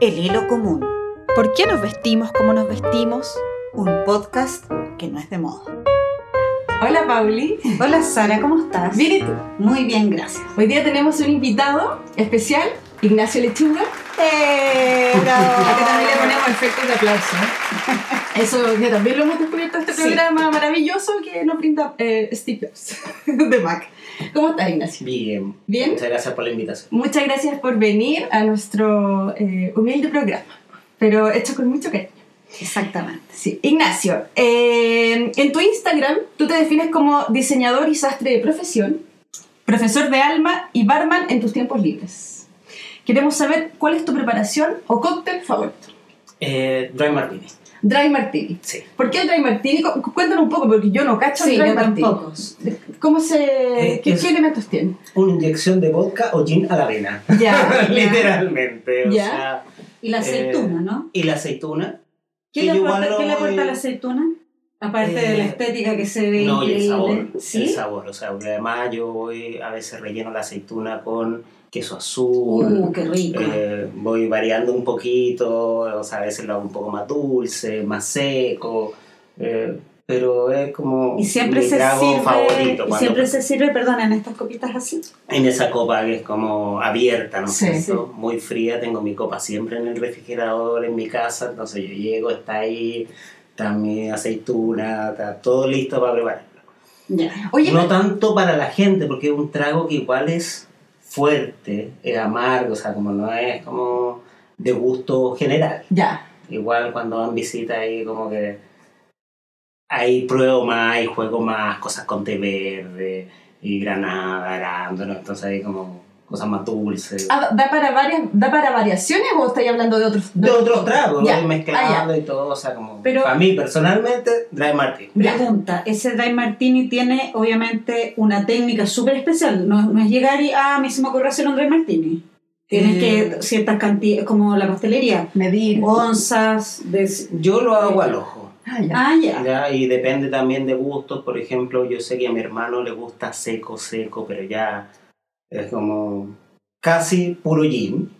El hilo común, ¿Por qué nos vestimos como nos vestimos? un podcast que no es de moda. Hola Pauli. Hola Sara, ¿cómo estás? Bien, ¿y tú? Muy bien, gracias. Hoy día tenemos un invitado especial, Ignacio Lechuga. ¡Eh! Acá también le ponemos efectos de aplauso. Eso que también lo hemos descubierto en este Sí. programa maravilloso que nos brinda eh, Steve Jobs de Mac. ¿Cómo estás, Ignacio? Bien. Bien. Muchas gracias por la invitación. Muchas gracias por venir a nuestro eh, humilde programa, pero hecho con mucho cariño. Exactamente. Sí. Ignacio, eh, en tu Instagram tú te defines como diseñador y sastre de profesión, profesor de alma y barman en tus tiempos libres. Queremos saber cuál es tu preparación o cóctel favorito. Eh, Dry Martini. Dry Martini. Sí. ¿Por qué el Dry Martini? Cu- Cuéntanos un poco, porque yo no cacho Sí, el Dry yo Martini. tampoco. ¿Cómo se...? Eh, ¿qué, es- qué elementos tiene? Una inyección de vodka o gin a la avena. Ya, Literalmente. O Ya. sea, Y la aceituna, ¿no? y la aceituna. ¿Qué que le, aporta, la aceituna? Aparte Eh, de la estética que se ve No, y el sabor. ¿Sí? El sabor. O sea, además yo voy, a veces relleno la aceituna con queso azul. Uh, qué rico. Eh, voy variando un poquito, o sea, a veces lo hago un poco más dulce, más seco, eh, pero es como y siempre mi se trago sirve, favorito. y siempre se sirve, perdón, en estas copitas así. En esa copa que es como abierta, ¿no es Sí, cierto? Muy fría, tengo mi copa siempre en el refrigerador en mi casa, entonces yo llego, está ahí, está mi aceituna, está todo listo para prepararlo. Ya. Oye, no tanto para la gente, porque es un trago que igual es fuerte, es amargo, o sea, como no es como de gusto general. ya. Igual cuando van visita ahí como que ahí pruebo más y juego más cosas con té verde y granada, arándano, entonces ahí como cosas más dulces. Ah, ¿da, para varias, ¿Da para variaciones o estáis hablando de otros? de otros tragos, voy mezclando Ah, y todo, o sea, como Pero- para mí personalmente, Dry Martini. Pregunta, ese dry martini tiene obviamente una técnica súper especial, no, no es llegar y, ah, a mí se me ocurrió hacer un dry martini. Tienes Eh. que, ciertas cantidades, como la pastelería, Medir. onzas, de... Yo lo hago al ojo. Ah, ya. Ah, ya. Ya, y depende también de gustos, por ejemplo, yo sé que a mi hermano le gusta seco, seco, pero ya es como casi puro gin,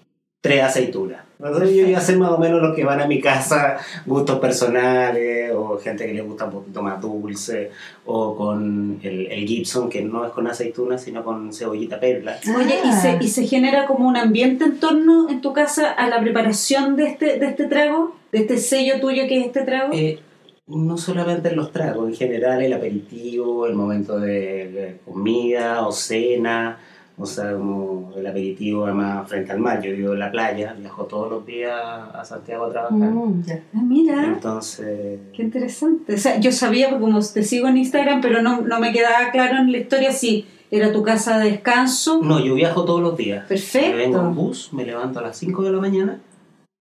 tres aceitunas. Entonces yo ya sé más o menos los que van a mi casa, gustos personales, o gente que le gusta un poquito más dulce, o con el, el Gibson, que no es con aceitunas, sino con cebollita perla. Oye, ¿y se, ¿y se genera como un ambiente en torno en tu casa a la preparación de este, de este trago? ¿De este sello tuyo que es este trago? Eh, no solamente en los tragos, en general el aperitivo, el momento de, de comida o cena, o sea, como el aperitivo además frente al mar. Yo vivo en la playa, viajo todos los días a Santiago a trabajar. Mm, ya. Ah, mira, Entonces, qué interesante. O sea, yo sabía, porque como te sigo en Instagram, pero no, no me quedaba claro en la historia si era tu casa de descanso. no, yo viajo todos los días. Perfecto. Me vengo en bus, me levanto a las 5 de la mañana,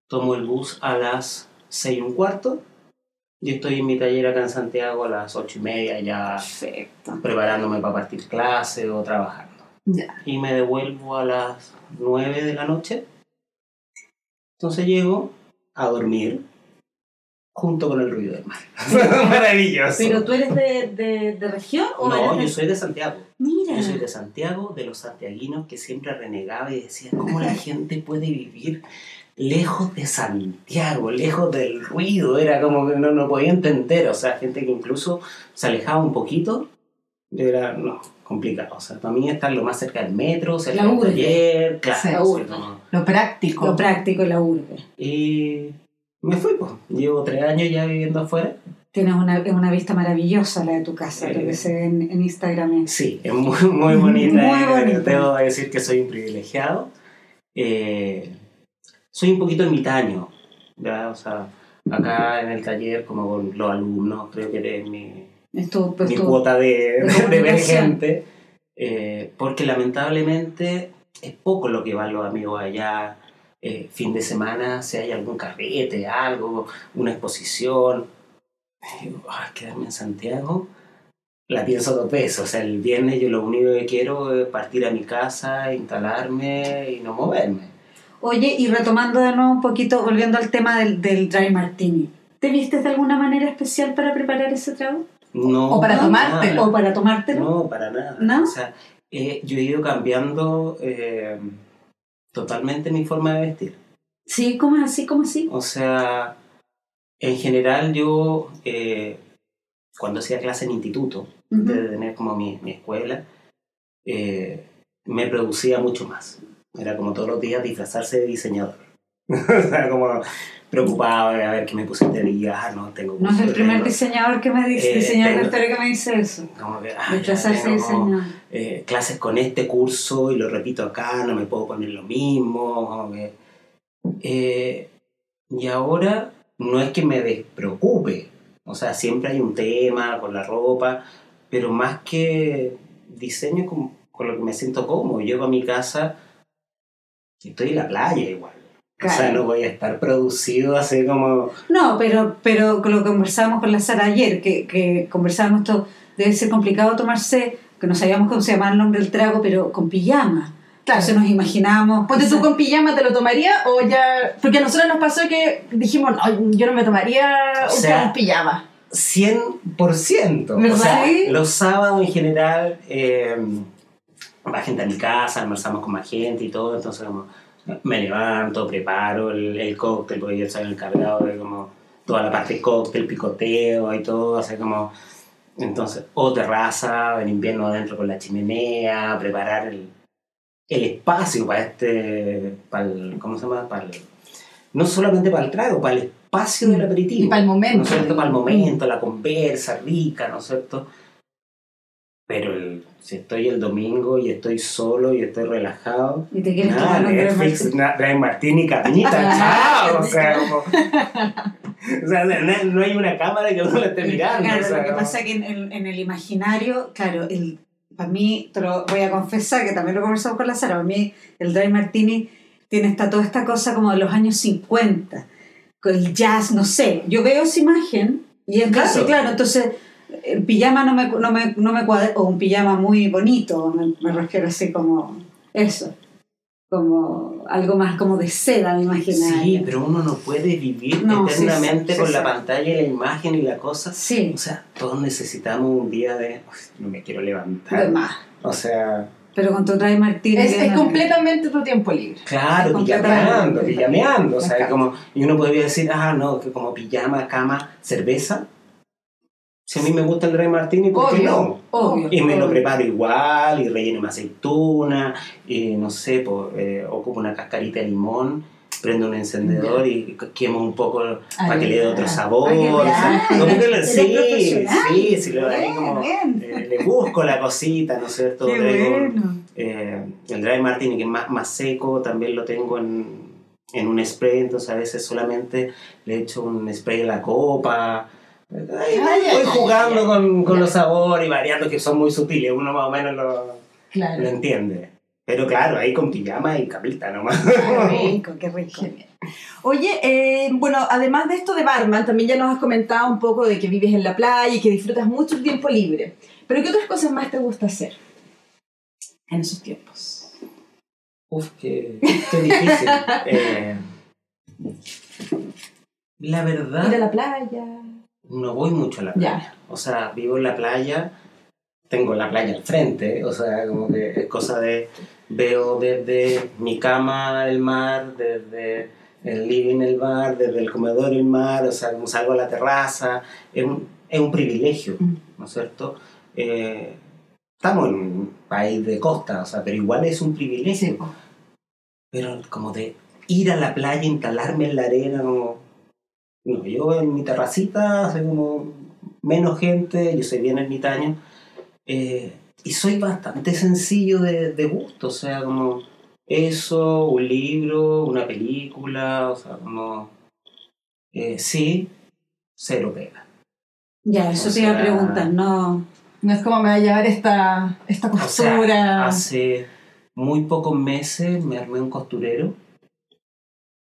tomo el bus a las 6 y un cuarto, y estoy en mi taller acá en Santiago a las 8 y media ya Perfecto. preparándome para partir clase o trabajando. Ya. y me devuelvo a las 9 de la noche. Entonces llego a dormir junto con el ruido del mar. Maravilloso. ¿Pero tú eres de, de, de región o no, eres de- yo soy de Santiago. Mira. Yo soy de Santiago, de los santiaguinos que siempre renegaba y decía, ¿cómo la gente puede vivir lejos de Santiago, lejos del ruido? Era como que no, no podía entender. O sea, gente que incluso se alejaba un poquito. Era, no, complicado. O sea, para mí estar lo más cerca del metro, cerca La del urbe. taller, claro. Como- Lo práctico. Lo práctico la urbe. Y me fui, pues. Llevo tres años ya viviendo afuera. Tienes una, una vista maravillosa la de tu casa, Eh. lo que se ve en, en Instagram. Sí, es muy, muy bonita. Muy eh, bonita. Debo decir que soy un privilegiado. Eh, soy un poquito ermitaño, ¿verdad? O sea, acá en el taller, como con los alumnos, creo que eres mi, Es tu, pues mi tu- cuota de, de de ver gente. eh, porque lamentablemente es poco lo que van los amigos allá. eh, fin de semana, si hay algún carrete, algo, una exposición. Digo, "Ay, quedarme en Santiago. La pienso dos veces. O sea, el viernes yo lo único que quiero es partir a mi casa, instalarme y no moverme. Oye, y retomando de nuevo un poquito, volviendo al tema del, del dry martini. ¿Te vistes de alguna manera especial para preparar ese trago? No, O para tomártelo. nada. ¿O para tomártelo? No, para nada. ¿No? O sea, eh, yo he ido cambiando eh, totalmente mi forma de vestir. Sí, ¿cómo es así? ¿Cómo así? O sea, en general yo, eh, cuando hacía clase en instituto, antes de tener como mi, mi escuela, me producía mucho más. Era como todos los días disfrazarse de diseñador. o sea, como preocupado de a ver qué me día, ah, no tengo No es el primer diseñador que me dice, Eh, diseñador de tengo- historia que me dice eso. como que, ah, tengo eh, clases con este curso y lo repito acá, no me puedo poner lo mismo. como que, eh, y ahora no es que me despreocupe, o sea, siempre hay un tema con la ropa, pero más que diseño con, con lo que me siento cómodo. Llego a mi casa y estoy en la playa igual. O sea, Claro. no voy a estar producido así como... No, pero, pero con lo que conversábamos con la Sara ayer, que, que conversábamos esto, debe ser complicado tomarse, que no sabíamos cómo se llamaba el nombre del trago, pero con pijama. Claro. Entonces nos imaginábamos... Ponte tú con pijama, ¿te lo tomaría o ya...? Porque a nosotros nos pasó que dijimos, no, yo no me tomaría O un sea, un pijama. 100%. O ¿Verdad? sea, Sí. los sábados en general eh, va gente a mi casa, almorzamos con más gente y todo, entonces como me levanto, preparo el, el cóctel, porque yo soy el encargado de como toda la parte cóctel, picoteo y todo, así como... Entonces, o terraza, en invierno adentro con la chimenea, preparar el, el espacio para este, para el, ¿cómo se llama? Para el- no solamente para el trago, para el espacio del aperitivo. Y para el momento. ¿no es cierto? Para el momento, la conversa rica, ¿no es cierto? Pero el- si estoy el domingo y estoy solo y estoy relajado, Y te quieres nada, Netflix, Martín. Martini, cañita, chao, o sea, como... o sea, no, no hay una cámara que uno la esté mirando, Claro, o sea, lo que como- pasa es que en, en- en el imaginario, claro, el, para mí, te lo voy a confesar, que también lo conversamos con la Sara, para mí el Dry Martini tiene esta, toda esta cosa como de los años 50, con el jazz, no sé, yo veo esa imagen y es Claro. claro, entonces el pijama no me, no me, no me cuadra, o un pijama muy bonito, me, me refiero así como eso, como algo más como de seda, me imaginario. Sí, pero uno no puede vivir No, eternamente sí, con sí, la sí. pantalla y la imagen y la cosa. Sí, O sea, todos necesitamos un día de... "Uf, No me quiero de levantar. más. O sea, Pero con tu Dry Martini... Es, es no- completamente tu tiempo libre. Claro, pijameando, pijameando. O sea, como, y uno podría decir, ah, no, que como pijama, cama, cerveza. Si a mí me gusta el Rey Martini, ¿por qué no? Obvio. Y me lo preparo igual, y relleno mi aceituna, y no sé, pues, eh, ocupo una cascarita de limón, prendo un encendedor y quemo un poco para que le dé otro sabor. Ay, qué o sea, bien. como que sí, sí, sí, lo ahí como, eh, le busco la cosita, ¿no es cierto? Qué Traigo- bueno. eh, el dry martini que es más, más seco también lo tengo en, en un spray, entonces a veces solamente le echo un spray a la copa. Ahí Ay, voy jugando con, con los sabores y variando que son muy sutiles, uno más o menos lo, lo Claro. entiende. Pero claro, ahí con pijama y camita nomás. Qué rico, qué rico. Oye, eh, bueno, además de esto de barman, también ya nos has comentado un poco de que vives en la playa y que disfrutas mucho el tiempo libre. Pero ¿qué otras cosas más te gusta hacer en esos tiempos? Uf, qué, qué difícil. Eh, la verdad, Ir a la playa. No voy mucho a la playa. Ya. O sea, vivo en la playa, tengo la playa al frente, o sea, como que es cosa de, veo desde mi cama el mar, desde el living el mar, desde el comedor el mar, o sea, como salgo a la terraza, es un, es un privilegio, Mm. ¿no es cierto? Eh, estamos en un país de costa, o sea, pero igual es un privilegio, pero como de ir a la playa, instalarme en la arena, como... No, yo en mi terracita, hace como menos gente, yo soy bien ermitaño, eh, y soy bastante sencillo de, de gusto, o sea, como eso, un libro, una película, o sea, como... eh, sí, cero pega. Ya, eso O te iba a preguntar, no. No es como me va a llevar esta, esta O sea, costura. hace muy pocos meses me armé un costurero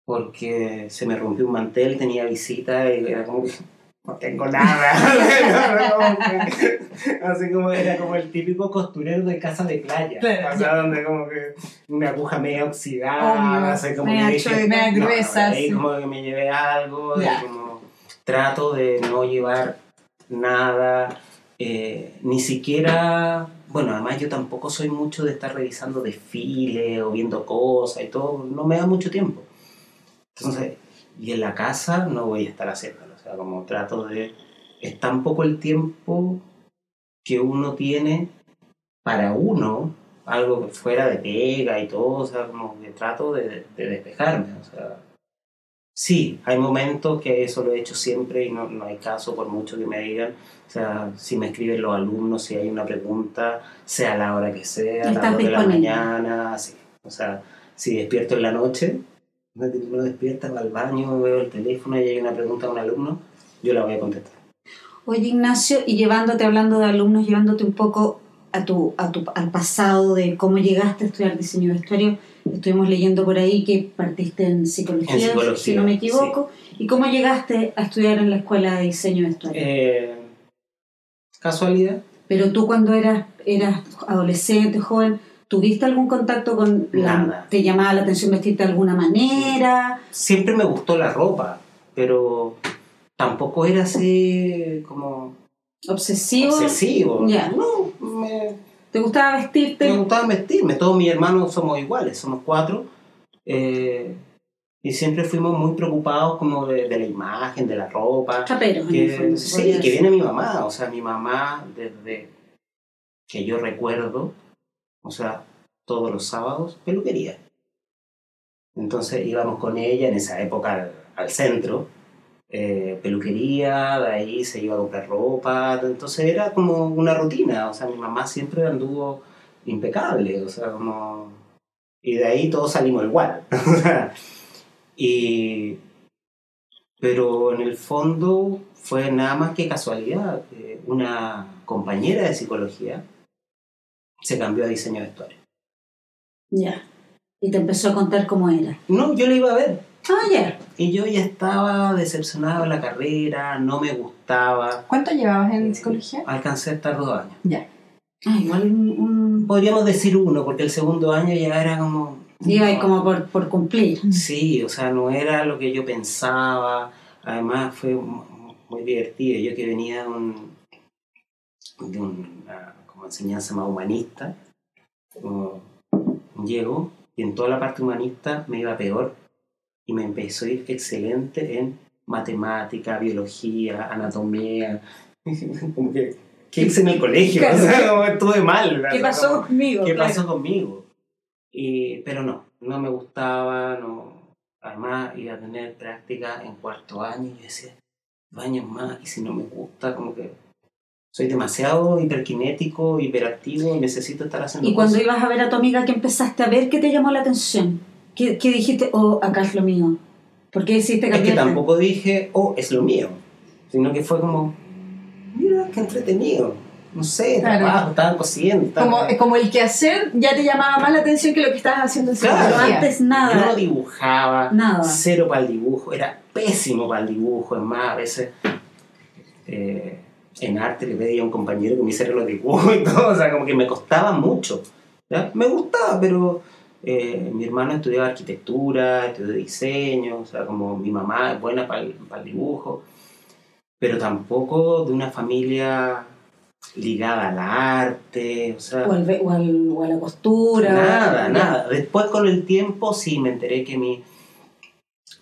porque se me rompió un mantel, tenía visita y era como que no tengo nada. Así como era como el típico costurero de casa de playa. Claro, o sea, donde como que una aguja media oxidada, Obvio, así como media que dije. Media no, gruesa, ahí sí. como que me llevé algo, y Ya. como trato de no llevar nada, eh, ni siquiera, bueno, además yo tampoco soy mucho de estar revisando desfiles o viendo cosas y todo, no me da mucho tiempo. Entonces, y en la casa no voy a estar haciéndolo. O sea, como trato de... Es tan poco el tiempo que uno tiene para uno, algo que fuera de pega y todo, o sea, como que trato de, de despejarme. O sea, sí, hay momentos que eso lo he hecho siempre y no, no hay caso por mucho que me digan. O sea, si me escriben los alumnos, si hay una pregunta, sea a la hora que sea, a las Estás 2 de la mañana, sí. O sea, si despierto en la noche, uno despierta, va al baño, veo el teléfono y hay una pregunta de un alumno, yo la voy a contestar. Oye, Ignacio, y llevándote, hablando de alumnos, llevándote un poco a tu, a tu, al pasado de cómo llegaste a estudiar diseño de vestuario, estuvimos leyendo por ahí que partiste en psicología, En psicología, si no me equivoco, y cómo llegaste a estudiar en la escuela de diseño de vestuario. Eh, ¿Casualidad? Pero tú cuando eras, eras adolescente, joven, ¿tuviste algún contacto con la... ¿Te llamaba la atención vestirte de alguna manera? Siempre me gustó la ropa, pero tampoco era así como ¿Obsesivo? obsesivo. Ya. No, me, ¿Te gustaba vestirte? me gustaba vestirme. Todos mis hermanos somos iguales, somos cuatro. eh, y siempre fuimos muy preocupados como de, de la imagen, de la ropa. Chaperos, en el Que, fondo, sí, que viene mi mamá. O sea, mi mamá desde que yo recuerdo, o sea, todos los sábados, peluquería. Entonces íbamos con ella en esa época al, centro, eh, peluquería, de ahí se iba a comprar ropa, entonces era como una rutina, o sea, mi mamá siempre anduvo impecable, o sea, como... Y de ahí todos salimos igual. y... Pero en el fondo fue nada más que casualidad. que Una compañera de psicología se cambió a diseño de vestuario. Ya. Y te empezó a contar cómo era. No, yo la iba a ver. Ah, ya. Y yo ya estaba decepcionado en la carrera, no me gustaba. ¿Cuánto llevabas en psicología? Alcancé a estar dos años. Ya. Ah, igual un... un- Podríamos decir uno, porque el segundo año ya era como... Iba ahí como por, por cumplir. Sí, o sea, no era lo que yo pensaba. Además fue mu- muy divertido. Yo que venía de, un, de una como enseñanza más humanista, como llego y en toda la parte humanista me iba peor y me empezó a ir excelente en matemática, biología, anatomía. Como que, ¿qué hice en el colegio? O sea, como estuve mal. ¿Qué pasó como- conmigo? ¿Qué Claro. pasó conmigo? Y, pero no, no me gustaba, no. Además iba a tener práctica en cuarto año y yo decía, dos años más y si no me gusta, como que soy demasiado hiperkinético, hiperactivo, necesito estar haciendo Y cuando cosas. ibas a ver a tu amiga, ¿qué empezaste a ver? ¿Qué te llamó la atención? ¿Qué, qué dijiste? Oh, acá es lo mío. ¿Por qué hiciste Es que tampoco dije, oh, es lo mío, sino que fue como, mira, qué entretenido. No sé, Claro. trabajo, estaba cosiendo. estaba- Como, como el quehacer ya te llamaba más la atención que lo que estabas haciendo en Claro. Pero antes Yo no nada. dibujaba, Nada. cero para el dibujo, era pésimo para el dibujo, es más, a veces eh, en arte le pedía a un compañero que me hiciera los dibujos y todo, o sea, como que me costaba mucho. ¿ya? Me gustaba, pero eh, mi hermano estudiaba arquitectura, estudió diseño, o sea, como mi mamá es buena para el, para el dibujo, pero tampoco de una familia ligada al arte, o sea... O, al o al- o a la costura. Nada, nada. Después con el tiempo sí me enteré que mi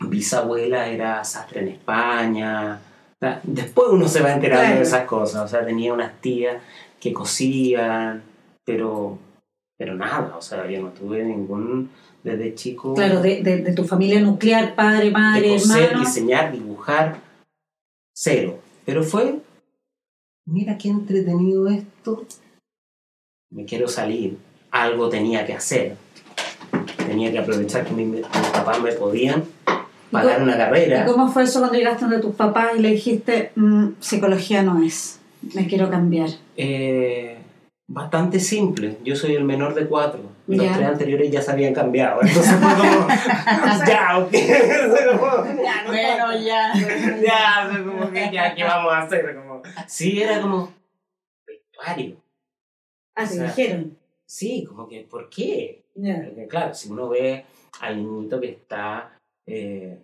bisabuela era sastre en España. Sea, Después uno se va enterando Claro. de esas cosas. O sea, tenía unas tías que cosían, pero, pero nada. O sea, yo no tuve ningún, desde chico, Claro, de, de, de tu familia nuclear, padre, de madre, coser, hermano. diseñar, dibujar, cero. Pero fue, mira qué entretenido esto. Me quiero salir. Algo tenía que hacer. Tenía que aprovechar que mi- mis papás me podían pagar cómo- una carrera. ¿Y cómo fue eso cuando llegaste donde tus papás y le dijiste, "Mm, psicología no es, me quiero cambiar? Eh, bastante simple. Yo soy el menor de cuatro. Los Ya. tres anteriores ya se habían cambiado. Entonces fue como, ya, ok. Como, Bueno, ya. ya, como que ya, ¿qué vamos a hacer? Como, sí, era como vestuario. Ah, sea, dijeron. Sí, como que, ¿por qué? Ya. Porque claro, si uno ve al niñito que está eh,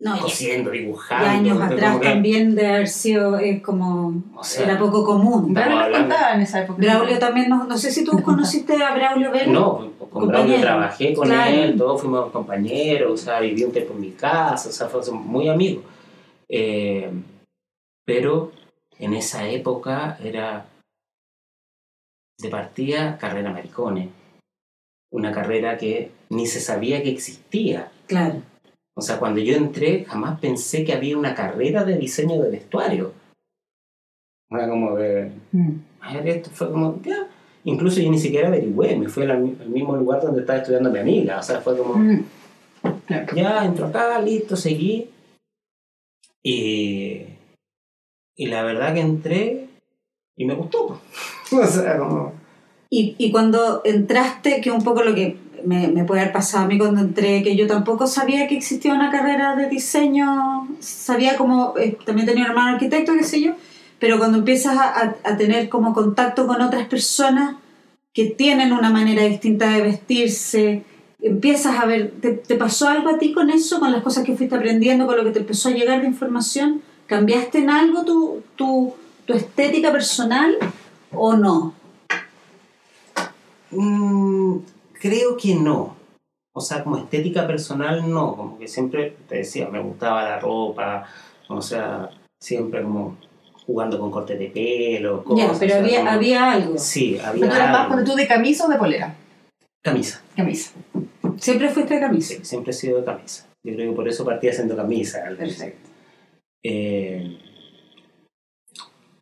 No, y- cosiendo, y dibujando. años como atrás que- también de haber sido es como O sea, era poco común. Braulio hablando- contaba en esa época. Braulio también, no, no sé si tú conociste a Braulio Vélez. No, con Compañero. Braulio trabajé con Claro. él, todos fuimos compañeros, o sea, viví un tiempo en mi casa, o sea, fuimos muy amigos. Eh, pero en esa época era de partida carrera maricones, una carrera que ni se sabía que existía. Claro. O sea, cuando yo entré, jamás pensé que había una carrera de diseño de vestuario. Era como que Mm. a ver, esto fue como, ya. Incluso yo ni siquiera averigüé, me fui al, al mismo lugar donde estaba estudiando mi amiga. O sea, fue como, Mm. Claro. ya, entro acá, listo, seguí. Y, y la verdad que entré y me gustó. o sea, como, Y, y cuando entraste, que un poco lo que me, puede haber pasado a mí cuando entré, que yo tampoco sabía que existía una carrera de diseño, sabía como, eh, también tenía un hermano arquitecto, qué sé yo, pero cuando empiezas a, a- a tener como contacto con otras personas que tienen una manera distinta de vestirse, empiezas a ver, ¿te, te pasó algo a ti con eso, con las cosas que fuiste aprendiendo, con lo que te empezó a llegar de información? ¿Cambiaste en algo tu, tu, tu estética personal o no? mm, creo que no. O sea, como estética personal, no. Como que siempre te decía, me gustaba la ropa, o sea, siempre como jugando con cortes de pelo, cosas. Ya, pero o sea, había, como- había algo. Sí, había. Pero tú eras más algo. cuando tú de camisa o de polera. Camisa. Camisa. Siempre fuiste de camisa. Sí, siempre he sido de camisa. Yo creo que por eso partí haciendo camisa. Perfecto. Eh,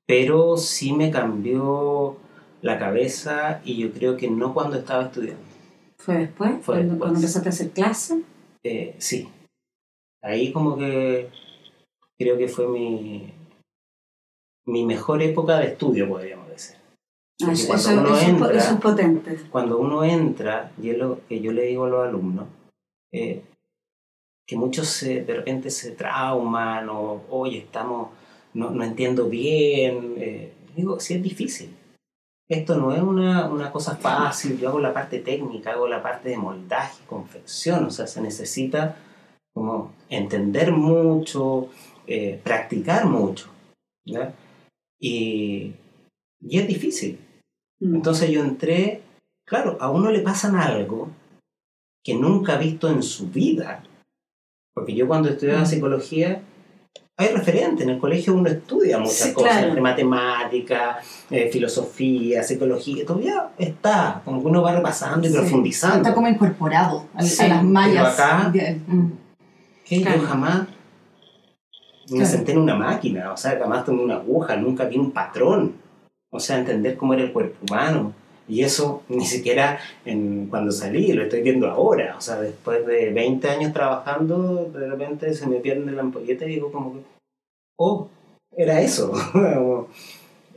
pero sí me cambió la cabeza y yo creo que no cuando estaba estudiando. ¿Fue después? Fue cuando, después. cuando empezaste a hacer clases. Eh, sí. Ahí como que creo que fue mi, mi mejor época de estudio, podríamos decir. Ah, eso, entra- eso es potente. Cuando uno entra, y es lo que yo le digo a los alumnos, eh, que muchos se, de repente se trauman o, oye, estamos, no, no entiendo bien. eh, digo, sí es difícil. Esto no es una, una cosa fácil, yo hago la parte técnica, hago la parte de moldaje, confección, o sea, se necesita como entender mucho, eh, practicar mucho. ¿ya? Y, y es difícil. Mm. Entonces yo entré, claro, a uno le pasan algo que nunca ha visto en su vida. Porque yo cuando estudiaba Mm. psicología, hay referente, en el colegio uno estudia muchas Sí, cosas, claro. entre matemática, eh, filosofía, psicología, todavía está, como que uno va repasando y Sí. profundizando. Está como incorporado a, a Sí, las mallas. pero acá- mm. que Claro. yo jamás me Claro. senté en una máquina, o sea, jamás tomé una aguja, nunca vi un patrón, o sea, entender cómo era el cuerpo humano. Y eso ni siquiera en, cuando salí, lo estoy viendo ahora, o sea, después de 20 años trabajando, de repente se me pierde la ampolleta y digo como que, oh, era eso.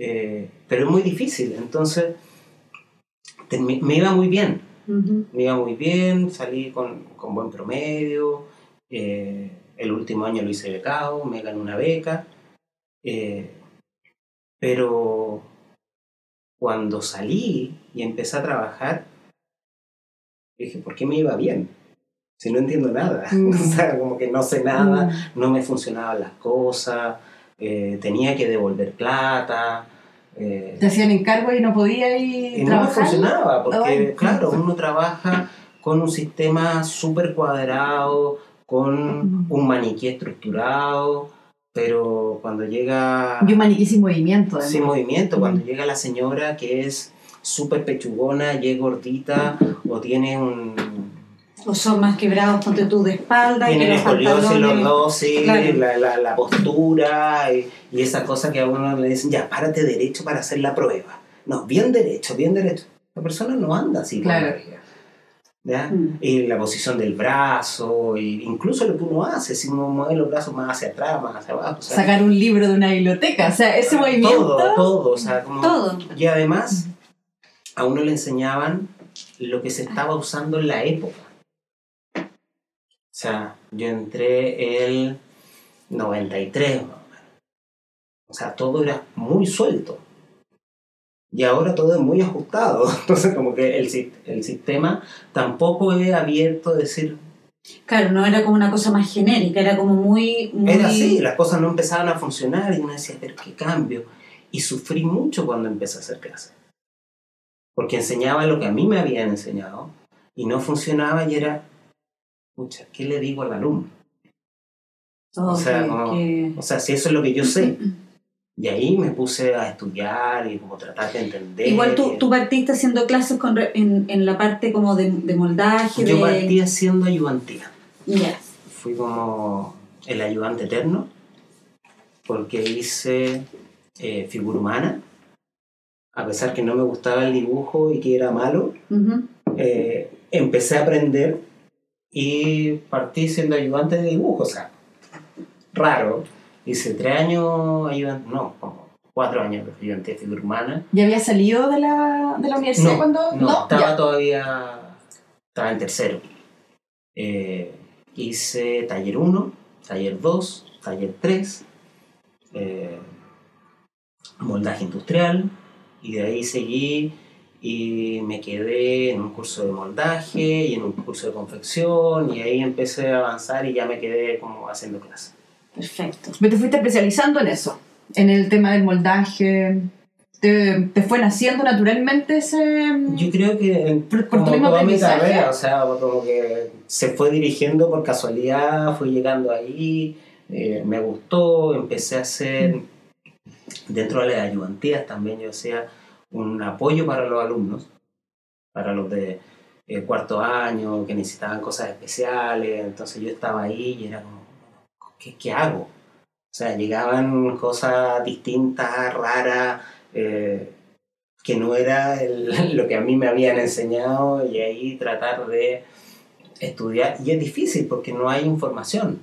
Eh, pero es muy difícil, entonces te- me- me iba muy bien, me iba muy bien, salí con, con buen promedio, eh, el último año lo hice becado, me gané una beca, eh, pero cuando salí y empecé a trabajar, dije, ¿por qué me iba bien? Si no entiendo nada, Mm. o sea, como que no sé nada, Mm. no me funcionaban las cosas, eh, tenía que devolver plata. eh, Te hacían encargo y no podía ir y no me funcionaba, porque Ay, claro, uno trabaja con un sistema súper cuadrado, con un maniquí estructurado, pero cuando llega Y un maniquí sin movimiento. además. sin movimiento, cuando Mm. llega la señora que es súper pechugona y es gordita o tiene un... O son más quebrados, ponte tú de espalda. y Tienen escoliosis los dos, sí, Claro. la, la, la postura y, y esa cosa que a uno le dicen, ya, párate derecho para hacer la prueba. No, bien derecho, bien derecho. La persona no anda así. Claro. la vida, ¿ya? Mm. Y la posición del brazo, y incluso lo que uno hace, si uno mueve los brazos más hacia atrás, más hacia abajo. o sea, Sacar un libro de una biblioteca. O sea, ese movimiento. todo, todo, o sea, como... Todo. Y además, a uno le enseñaban lo que se estaba usando en la época. O sea, yo entré el 93, más o menos. O sea, todo era muy suelto. Y ahora todo es muy ajustado. Entonces, como que el, el sistema tampoco es abierto a decir, Claro, no era como una cosa más genérica, era como muy... muy... Era así, las cosas no empezaban a funcionar y uno decía, pero qué cambio. Y sufrí mucho cuando empecé a hacer clases. Porque enseñaba lo que a mí me habían enseñado y no funcionaba y era, pucha, ¿qué le digo al alumno? O, sea, que- como- que- o sea, si eso es lo que yo sé. Y ahí me puse a estudiar y como tratar de entender. Igual tú, tú partiste haciendo clases con re- en, en la parte como de, de moldaje, Yo de... partí haciendo ayudantía. Fui como el ayudante eterno porque hice eh, figura humana. A pesar que no me gustaba el dibujo y que era malo, eh, empecé a aprender y partí siendo ayudante de dibujo. O sea, raro. Hice tres años ayudante, no, como cuatro años de ayudante de figura humana. ¿Ya había salido de la, de la universidad No, cuando.? no, estaba ya. todavía, estaba en tercero. Eh, hice taller 1, taller 2, taller 3, eh, moldaje industrial, y de ahí seguí y me quedé en un curso de moldaje y en un curso de confección, y ahí empecé a avanzar y ya me quedé como haciendo clases. Perfecto. Pero te fuiste especializando en eso, en el tema del moldaje. ¿Te, te fue naciendo naturalmente ese.? Yo creo que en, ¿Por- por como toda mi carrera, o sea, como que se fue dirigiendo por casualidad, fui llegando ahí, eh, me gustó, empecé a hacer, dentro de las ayudantías también yo hacía un apoyo para los alumnos, para los de eh, cuarto año, que necesitaban cosas especiales, entonces yo estaba ahí y era como, ¿qué, qué hago? O sea, llegaban cosas distintas, raras, eh, que no era lo que a mí me habían enseñado y ahí tratar de estudiar. Y es difícil porque no hay información,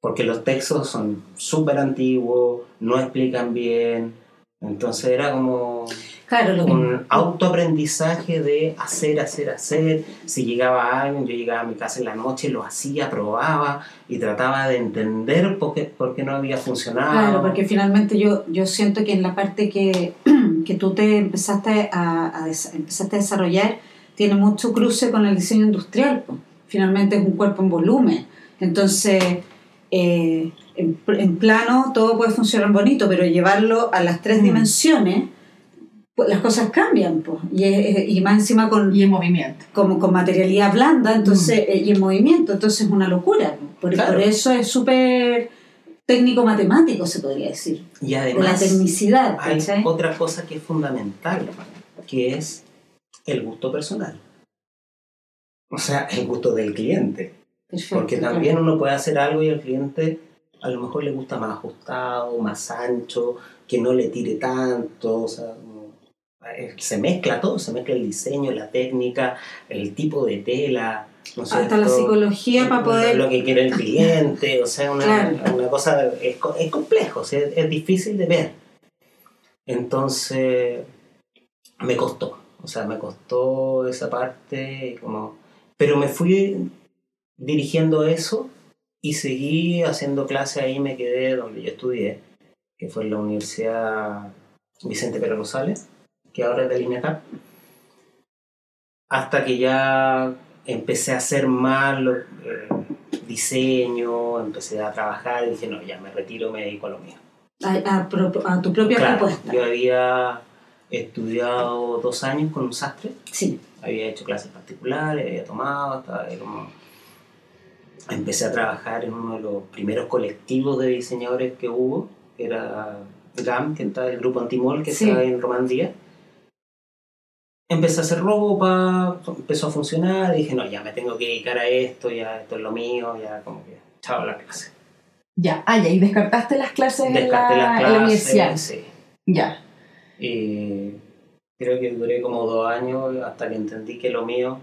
porque los textos son súper antiguos, no explican bien, entonces era como Claro, lo que... un autoaprendizaje de hacer, hacer, hacer. Si llegaba alguien, yo llegaba a mi casa en la noche, lo hacía, probaba y trataba de entender por qué, por qué no había funcionado. Claro, porque finalmente yo, yo siento que en la parte que, que tú te empezaste a, a des- empezaste a desarrollar tiene mucho cruce con el diseño industrial. Finalmente es un cuerpo en volumen. Entonces, eh, en, en plano todo puede funcionar bonito, pero llevarlo a las tres Mm. dimensiones, pues las cosas cambian. po. Y, y más encima con, Y en movimiento. como con materialidad blanda entonces eh, y en movimiento, entonces es una locura. Por, Claro. por eso es súper técnico-matemático, se podría decir. y De la además tecnicidad, hay ¿cachai? otra cosa que es fundamental, que es el gusto personal. O sea, el gusto del cliente. Perfecto, Porque claro. también uno puede hacer algo y al cliente a lo mejor le gusta más ajustado, más ancho, que no le tire tanto, o sea, se mezcla todo, se mezcla el diseño, la técnica, el tipo de tela, ¿no Hasta la psicología para poder... Lo que quiere el cliente, o sea, una, Claro. una cosa, es, es complejo, o sea, es, es difícil de ver. Entonces, me costó, o sea, me costó esa parte, como, pero me fui dirigiendo eso y seguí haciendo clases ahí, me quedé donde yo estudié, que fue en la Universidad Vicente Pérez Rosales, que ahora es del INECAP, hasta que ya empecé a hacer más lo- eh, diseño, empecé a trabajar y dije, no, ya me retiro, me dedico a lo mío. A, a pro- a tu propia Claro, propuesta. yo había estudiado dos años con un sastre, Sí, había hecho clases particulares, había tomado, estaba ahí como... Empecé a trabajar en uno de los primeros colectivos de diseñadores que hubo, que era GAM, que está el grupo Antimol, que Sí. está en Romandía. Empecé a hacer ropa, empezó a funcionar, dije, no, ya me tengo que dedicar a esto, ya esto es lo mío, ya como que, chao la clase. Ya, ah, ya, y descartaste las clases en Descarté la, las en la clases, universidad. sí. Ya. Y creo que duré como dos años hasta que entendí que lo mío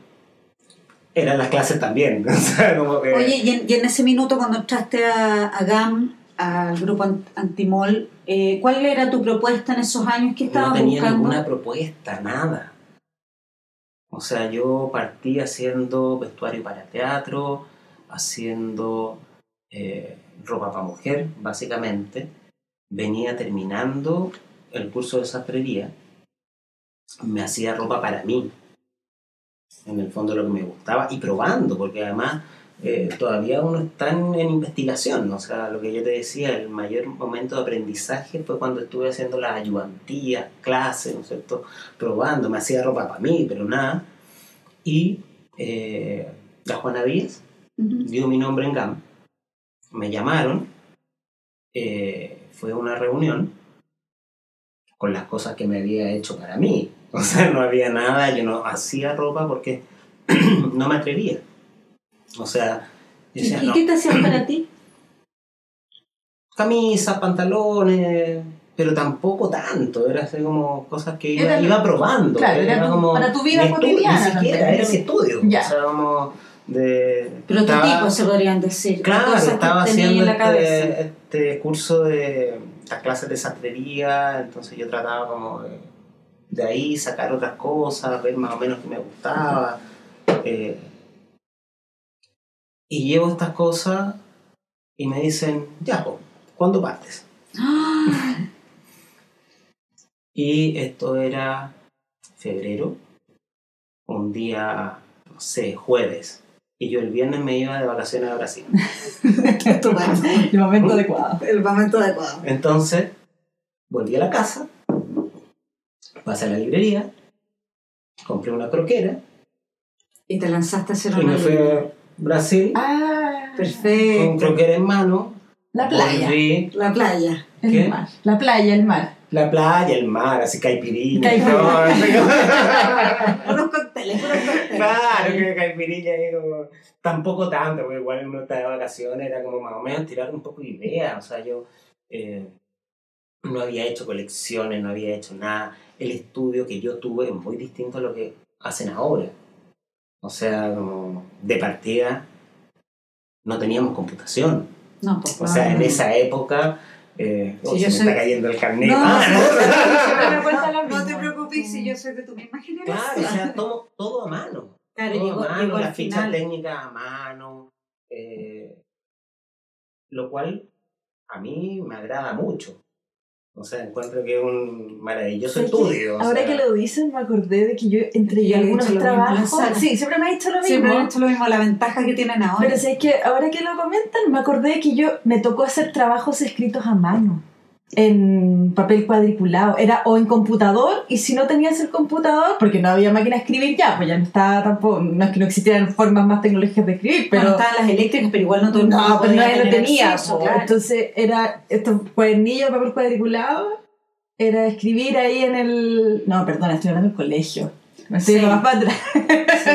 eran las clases también. o sea, como que... Oye, y en, y en ese minuto cuando entraste a, a GAM, al grupo Ant- Antimol, eh, ¿cuál era tu propuesta en esos años que no estabas tenía buscando? ninguna propuesta, nada. O sea, yo partí haciendo vestuario para teatro, haciendo eh, ropa para mujer, básicamente. Venía terminando el curso de sastrería. Me hacía ropa para mí. En el fondo lo que me gustaba. Y probando, porque además eh, todavía uno está en, en investigación. O sea, lo que yo te decía, el mayor momento de aprendizaje fue cuando estuve haciendo las ayudantías, clases, ¿no es cierto? Probando, me hacía ropa para mí, pero nada. Y eh, la Juana Díaz dio mi nombre en GAM. Me llamaron, eh, fue una reunión con las cosas que me había hecho para mí. O sea, no había nada, yo no hacía ropa porque no me atrevía. O sea, ¿Y, no, qué te hacían para ti? camisas, pantalones, pero tampoco tanto, era así como cosas que iba, Era- iba probando. claro, era tu- para tu vida cotidiana Ni siquiera, también. era mi estudio. Ya. O sea, como de... Prototipos se podrían decir. Claro, estaba haciendo este, este curso de las clases de sastrería, entonces yo trataba como de, de ahí sacar otras cosas, ver más o menos qué me gustaba. eh, y llevo estas cosas y me dicen, ya, po, ¿cuándo partes? ¡Ah! Y esto era febrero, un día, no sé, jueves. Y yo el viernes me iba de vacaciones a Brasil. Estupendo. El momento adecuado. El momento adecuado. Entonces, volví a la casa, pasé a la librería, compré una croquera Y te lanzaste a hacer y una me fui línea. a Brasil Ah, con Perfecto. croquera en mano. la playa. Volví, La playa. El ¿Qué? mar. La playa, el mar. la playa, el mar, así caipirinha. Caipirinha. No, así como- Unos cócteles, unos cócteles. Claro, que caipirinha ahí como... Tampoco tanto, porque igual uno está de vacaciones, era como más o menos tirar un poco de idea. O sea, yo eh, no había hecho colecciones, no había hecho nada. El estudio que yo tuve es muy distinto a lo que hacen ahora. O sea, como de partida no teníamos computación. No, pues, O sea, en esa época... Eh, oh, se me está cayendo el carnet. No, Ah, te preocupes si yo soy de tu misma generación. Claro, o sea, todo, todo a mano. Claro, todo llegó, a mano, llegó fichas final. técnicas a mano. eh, lo cual a mí me agrada mucho. O sea, encuentro que es un maravilloso estudio. Ahora sea, que lo dicen, me acordé de que yo entregué Yo he algunos dicho la trabajos. Sí, siempre me ha dicho lo mismo. Siempre han hecho lo mismo, la ventaja que tienen ahora. Pero es que ahora que lo comentan, me acordé de que yo me tocó hacer trabajos escritos a mano, en papel cuadriculado. Era o en computador, y si no tenías el computador, porque no había máquina de escribir ya, pues ya no estaba tampoco, no es que no existieran formas más tecnológicas de escribir, pero... Bueno, estaban las eléctricas, pero igual no todo el mundo no, pero podía nadie lo tenía. acceso, claro. Entonces era estos cuadernillos de papel cuadriculado, era escribir ahí en el... No, perdona, estoy hablando del colegio. Me estoy Sí. yendo más para atrás. Sí.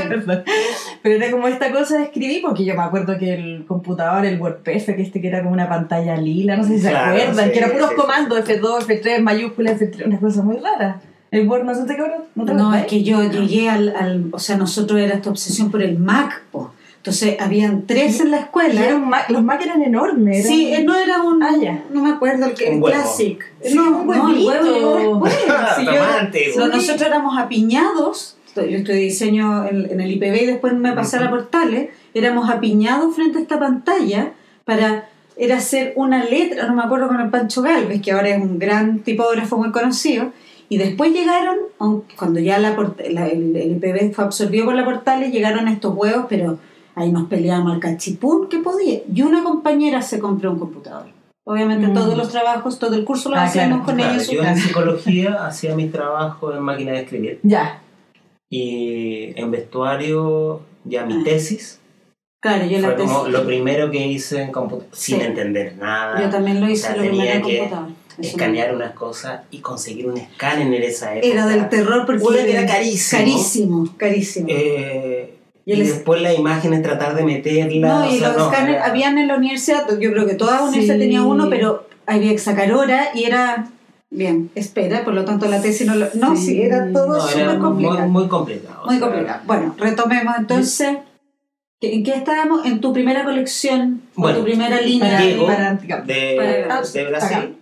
Pero era como esta cosa de escribir, porque yo me acuerdo que el computador, el WordPress, que este que era como una pantalla lila, no sé si se Claro, acuerdan, sí, que era puros sí, sí. comandos, F2, F3, mayúsculas, F3, una cosa muy rara. El Word no sé qué ahora, no te No, es que yo llegué al, al- O sea, nosotros era esta obsesión por el Mac, po. Entonces, habían tres en la escuela. era un Mac- los Mac eran enormes. eran- Sí, eh, no era un. Ah, ya. No me acuerdo el, que- el Un huevo. Classic. Sí, no, un no, el huevito. huevo llegó después. Sí, yo- No, nosotros éramos apiñados, yo estudié diseño en, en el IPB y después me pasé a la Portales, éramos apiñados frente a esta pantalla para, era hacer una letra, no me acuerdo con el Pancho Galvez, que ahora es un gran tipógrafo muy conocido, y después llegaron, aun- cuando ya la, la- el, el IPB fue absorbido por la Portales, llegaron estos huevos, pero ahí nos peleábamos al cachipún que podía, y una compañera se compró un computador. Obviamente Mm. todos los trabajos, todo el curso lo Ah, hacíamos claro, con Claro, su yo en psicología hacía mis trabajos en máquina de escribir Ya. y en vestuario ya mi Ah. tesis Claro, yo la fue como tesis- lo primero que hice en computador sin Sí. entender nada. Yo también lo O hice sea, lo tenía en que computador. Eso escanear unas cosas y conseguir un escáner en esa época. Era del terror porque que era carísimo. Carísimo, carísimo. Eh, Y y el- después las imágenes tratar de meterlas. no, y sea, los no, escáneres era- habían en la universidad, yo creo que toda universidad Sí. tenía uno, pero había que sacar hora y era, bien, espera, por lo tanto la tesis no lo... No, Sí. sí, era todo no, súper muy, complicado. muy complicado. Muy sea, complicado. Bueno, retomemos entonces. ¿En qué estábamos? ¿En tu primera colección? ¿O Bueno, tu primera línea? Para, de, Para- de Brasil,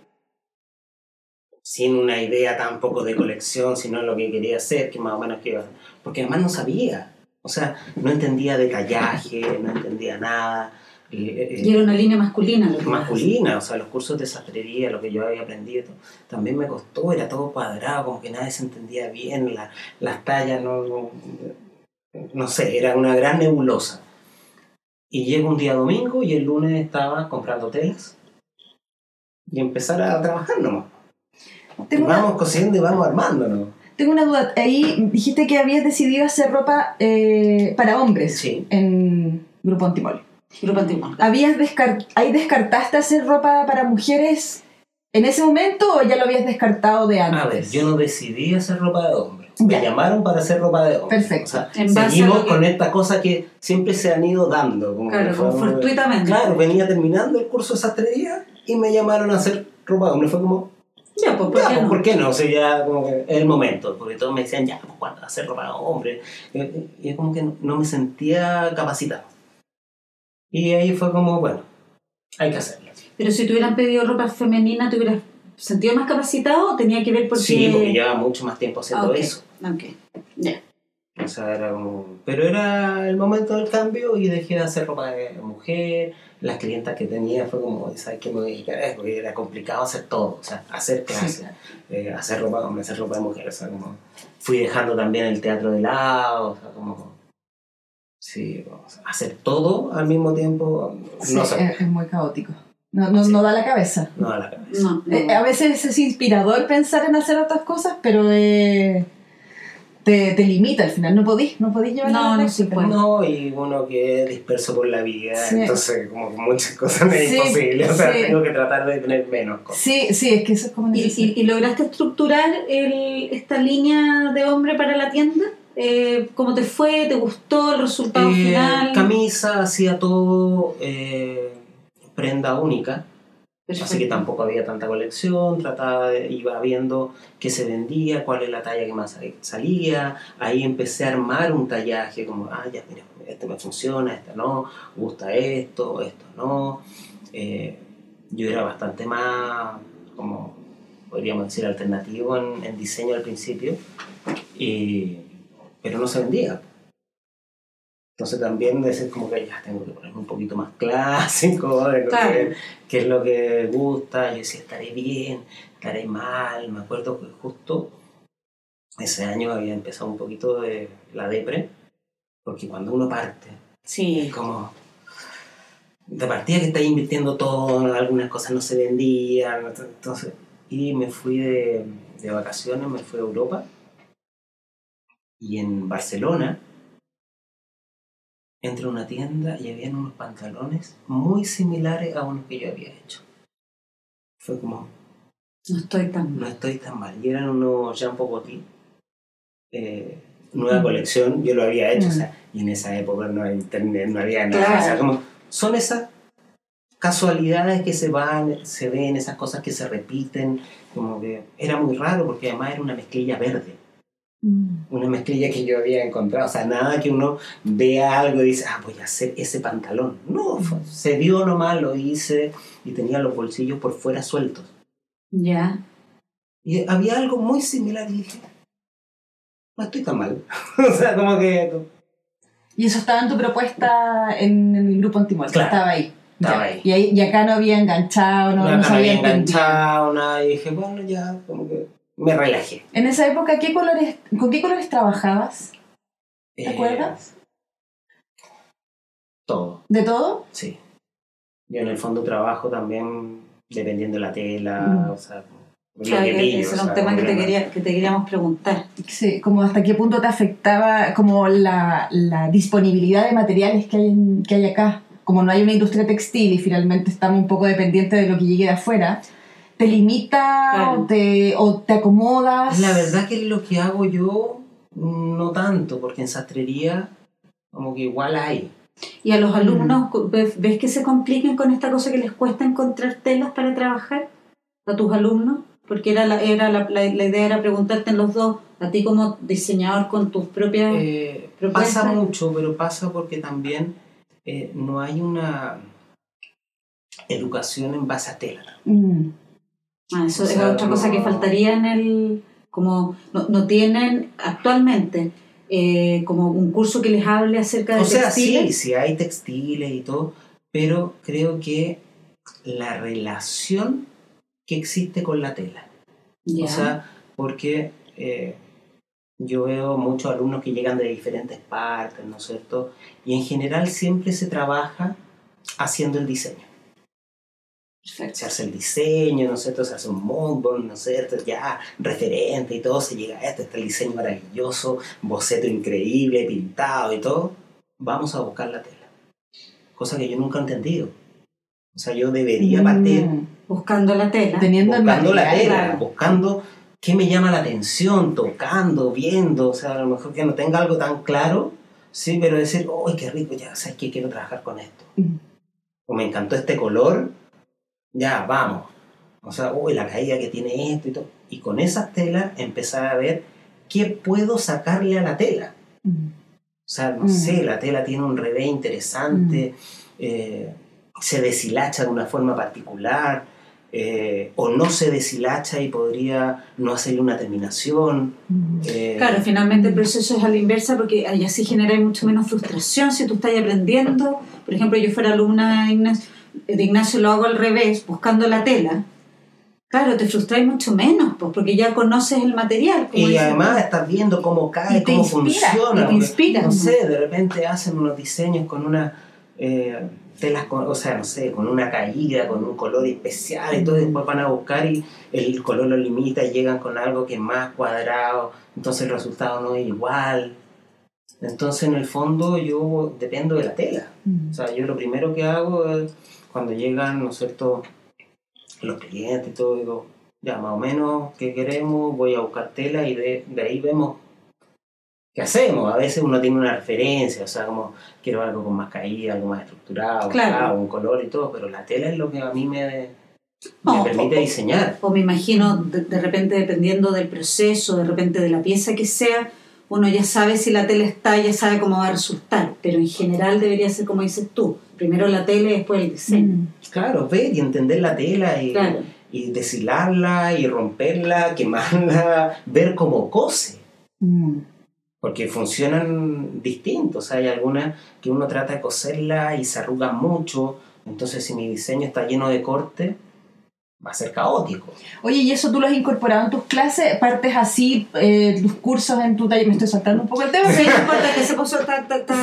sin una idea tampoco de colección, sino lo que quería hacer, que más o menos que iba a hacer. Porque además no sabía. O sea, no entendía detallaje, no entendía nada. eh, eh, Y era una línea masculina. Lo masculina, o sea, los cursos de sastrería, lo que yo había aprendido, también me costó, era todo cuadrado, como que nadie se entendía bien, la- las tallas, no, no, no sé, era una gran nebulosa. Y llego un día domingo y el lunes estaba comprando telas y empezar a trabajar nomás. Una, Vamos cosiendo y vamos armándonos. Tengo una duda. Ahí dijiste que habías decidido hacer ropa eh, para hombres Sí. en Grupo Antimol. Grupo Antimol. ¿Habías descar- ¿Ahí descartaste hacer ropa para mujeres en ese momento o ya lo habías descartado de antes? A ver, yo no decidí hacer ropa de hombre. Ya. Me llamaron para hacer ropa de hombre. Perfecto. O sea, seguimos que- con esta cosa que siempre se han ido dando. Como Claro, como fortuitamente. Claro, venía terminando el curso de sastrería y me llamaron a hacer ropa de hombre. Fue como, Ya, pues, ¿por ya, qué pues, no? ¿por qué no? O sea, ya como que es el momento. Porque todos me decían, ya, pues, ¿cuándo hacer ropa de hombre? Y y como que no, no me sentía capacitado. Y ahí fue como, bueno, hay que hacerlo. Pero si te hubieran pedido ropa femenina, ¿te hubieras sentido más capacitado o tenía que ver porque... Sí, porque llevaba mucho más tiempo haciendo Ah, ok. eso. Ok, ya. O sea, era como... Pero era el momento del cambio y dejé de hacer ropa de mujer. Las clientas que tenía fue como, ¿sabes qué me voy a dedicar a esto? Porque era complicado hacer todo. O sea, hacer clases, eh, hacer ropa de hombre, hacer ropa de mujer. O sea, como... Fui dejando también el teatro de lado. O sea, como... Sí, o sea, hacer todo al mismo tiempo Sí, no se es, es muy caótico. No, no, Sí. no da la cabeza. no da la cabeza. No, no. Eh, a veces es inspirador pensar en hacer otras cosas, pero eh, te, te limita al final. No podís, no podís llevar No, no se puede. No, y uno que es disperso por la vida, Sí. entonces como que muchas cosas me es Sí, imposible, o sea, sí. tengo que tratar de tener menos cosas. Sí, sí, es que eso es como ¿Y, y, y lograste estructurar el, esta línea de hombre para la tienda? Eh, ¿Cómo te fue? ¿Te gustó el resultado Eh, final? camisa, hacía todo eh, prenda única, Así que tampoco había tanta colección, trataba de, iba viendo qué se vendía, cuál es la talla que más salía, ahí empecé a armar un tallaje, como, ah, ya, mira, este me funciona, este no, gusta esto, esto no. Eh, yo era bastante más, como podríamos decir, alternativo en, en diseño al principio, y- pero no se vendía. Entonces también decir como que ya tengo que ponerme un poquito más clásico, de Claro. qué es lo que gusta, yo decía, estaré bien, estaré mal, me acuerdo que justo ese año había empezado un poquito de la depre, porque cuando uno parte, Sí. es como de partida que estás invirtiendo todo, algunas cosas no se vendían, entonces, y me fui de, de vacaciones, me fui a Europa, y en Barcelona entré a una tienda y habían unos pantalones muy similares a unos que yo había hecho. Fue como, No estoy tan no mal. estoy tan mal. Y eran unos Jean Pocotti, eh, nueva colección, yo lo había hecho, Mm. o sea, y en esa época no había internet, no había nada. Claro. O sea, como, son esas casualidades que se van, se ven, esas cosas que se repiten, como que era muy raro porque además era una mezclilla verde, Mm. Una mezclilla que yo había encontrado, o sea, nada que uno vea algo y dice, ah, voy a hacer ese pantalón. No, fue- se dio nomás, lo hice y tenía los bolsillos por fuera sueltos. Ya. Y había algo muy similar y dije, no estoy tan mal. o sea, como que Y eso estaba en tu propuesta en, en el grupo Antimol, Claro, estaba ahí. estaba Ya. ahí. Y, ahí- y acá no había enganchado, no, no, no no había enganchado, nada, y dije, bueno, ya, como que me relajé. En esa época, ¿qué colores, ¿con qué colores trabajabas? ¿Te Eh, acuerdas? Todo, ¿De todo? sí. Yo en el fondo trabajo también dependiendo de la tela, Mm. o sea, Claro, que pillo, ese era un tema que te, quería, que te queríamos preguntar. Sí, como hasta qué punto te afectaba como la, la disponibilidad de materiales que hay, en- que hay acá. Como no hay una industria textil y finalmente estamos un poco dependientes de lo que llegue de afuera, ¿te limita Claro. o, te, o te acomodas? La verdad que lo que hago yo, no tanto, porque en sastrería como que igual hay. ¿Y a los Mm. alumnos ves, ves que se compliquen con esta cosa que les cuesta encontrar telas para trabajar? ¿A tus alumnos? Porque era la, era la, la, la idea era preguntarte en los dos, a ti como diseñador con tus propias... Eh, pasa mucho, pero pasa porque también eh, no hay una educación en base a tela. Mm. Ah, eso O es otra cosa que faltaría en el... Como no, no tienen actualmente eh, como un curso que les hable acerca de O sea, sí, textiles. sí hay textiles y todo, pero creo que la relación que existe con la tela. Ya. O sea, porque, eh, yo veo muchos alumnos que llegan de diferentes partes, ¿no es cierto? Y en general siempre se trabaja haciendo el diseño. Perfecto. Se hace el diseño, ¿no es cierto? Se hace un mockboard, ¿no es cierto? Ya referente y todo, se llega a esto, está el diseño maravilloso, boceto increíble, pintado y todo. Vamos a buscar la tela. Cosa que yo nunca he entendido. O sea, yo debería partir Mm. Buscando la tela. Teniendo buscando la tela, claro. buscando qué me llama la atención, tocando, viendo, o sea, a lo mejor que no tenga algo tan claro, sí, pero decir, ¡ay, qué rico! Ya sabes que quiero trabajar con esto. Mm. O me encantó este color, ya, vamos. O sea, uy, la caída que tiene esto y todo. Y con esas telas empezar a ver qué puedo sacarle a la tela. Mm. O sea, no Mm. sé, la tela tiene un revés interesante, eh, se deshilacha de una forma particular, eh, o no se deshilacha y podría no hacerle una terminación. Mm. eh, Claro, finalmente el proceso es a la inversa porque ahí así genera mucho menos frustración si tú estás aprendiendo. Por ejemplo, yo fuera alumna Ignacio, de Ignacio lo hago al revés, buscando la tela. Claro, te frustráis mucho menos, pues, porque ya conoces el material. Y además estás viendo cómo cae, cómo inspira, funciona. y te inspira. No sé, de repente hacen unos diseños con una eh, telas, con, o sea, no sé, con una caída, con un color especial y todo, y después van a buscar y el color lo limita y llegan con algo que es más cuadrado, entonces el resultado no es igual. Entonces, en el fondo, yo dependo de la tela. Mm. O sea, yo lo primero que hago es cuando llegan, ¿no es cierto?, los clientes y todo, digo, ya más o menos qué queremos, voy a buscar tela y de, de ahí vemos qué hacemos. A veces uno tiene una referencia, o sea, como quiero algo con más caída, algo más estructurado, Claro. claro, un color y todo, pero la tela es lo que a mí me, me No, permite o- diseñar. O me imagino, de, de repente, dependiendo del proceso, de repente de la pieza que sea, uno ya sabe si la tela está, ya sabe cómo va a resultar. Pero en general debería ser como dices tú. Primero la tela y después el diseño. Mm. Claro, ver y entender la tela y, Claro. y deshilarla y romperla, quemarla, ver cómo cose. Mm. porque funcionan distintos. Hay algunas que uno trata de coserla y se arrugan mucho, entonces si mi diseño está lleno de corte, va a ser caótico. Oye, ¿y eso tú lo has incorporado en tus clases? ¿Partes así, eh, tus cursos en tu taller? Me estoy saltando un poco el tema. Sí, no importa que se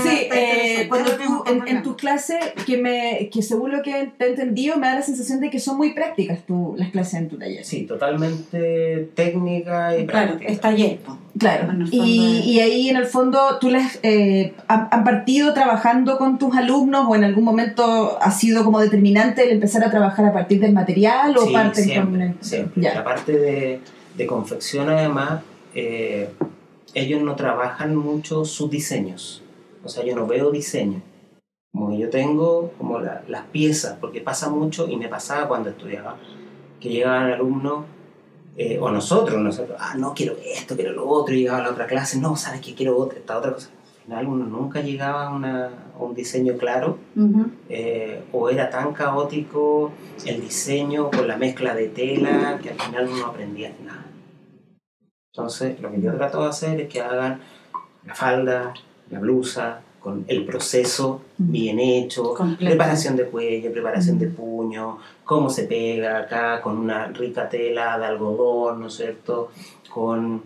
Sí, eh, cuando tú, en, en tus clases, que, me, que según lo que te he entendido, me da la sensación de que son muy prácticas tu, las clases en tu taller. Sí, totalmente técnica y Claro, práctica. es taller. Claro, y, y ahí en el fondo tú les eh, han, han partido trabajando con tus alumnos o en algún momento ha sido como determinante el empezar a trabajar a partir del material o Sí, parten siempre, con... siempre. Ya. La parte de, de confección además, eh, ellos no trabajan mucho sus diseños. O sea, yo no veo diseño. Como que yo tengo como la- las piezas, porque pasa mucho y me pasaba cuando estudiaba, que llegaban alumnos, eh, o nosotros, nosotros, ah, no, quiero esto, quiero lo otro, y llegaba a la otra clase, no, sabes que quiero otra, esta otra cosa. Al final uno nunca llegaba a, una- a un diseño claro Ujú. eh, o era tan caótico el diseño con la mezcla de tela que al final no aprendía nada. Entonces, lo que yo trato de hacer es que hagan la falda, la blusa, con el proceso bien hecho, Completo. preparación de cuello, preparación de puño, cómo se pega acá con una rica tela de algodón, ¿no es cierto? Con,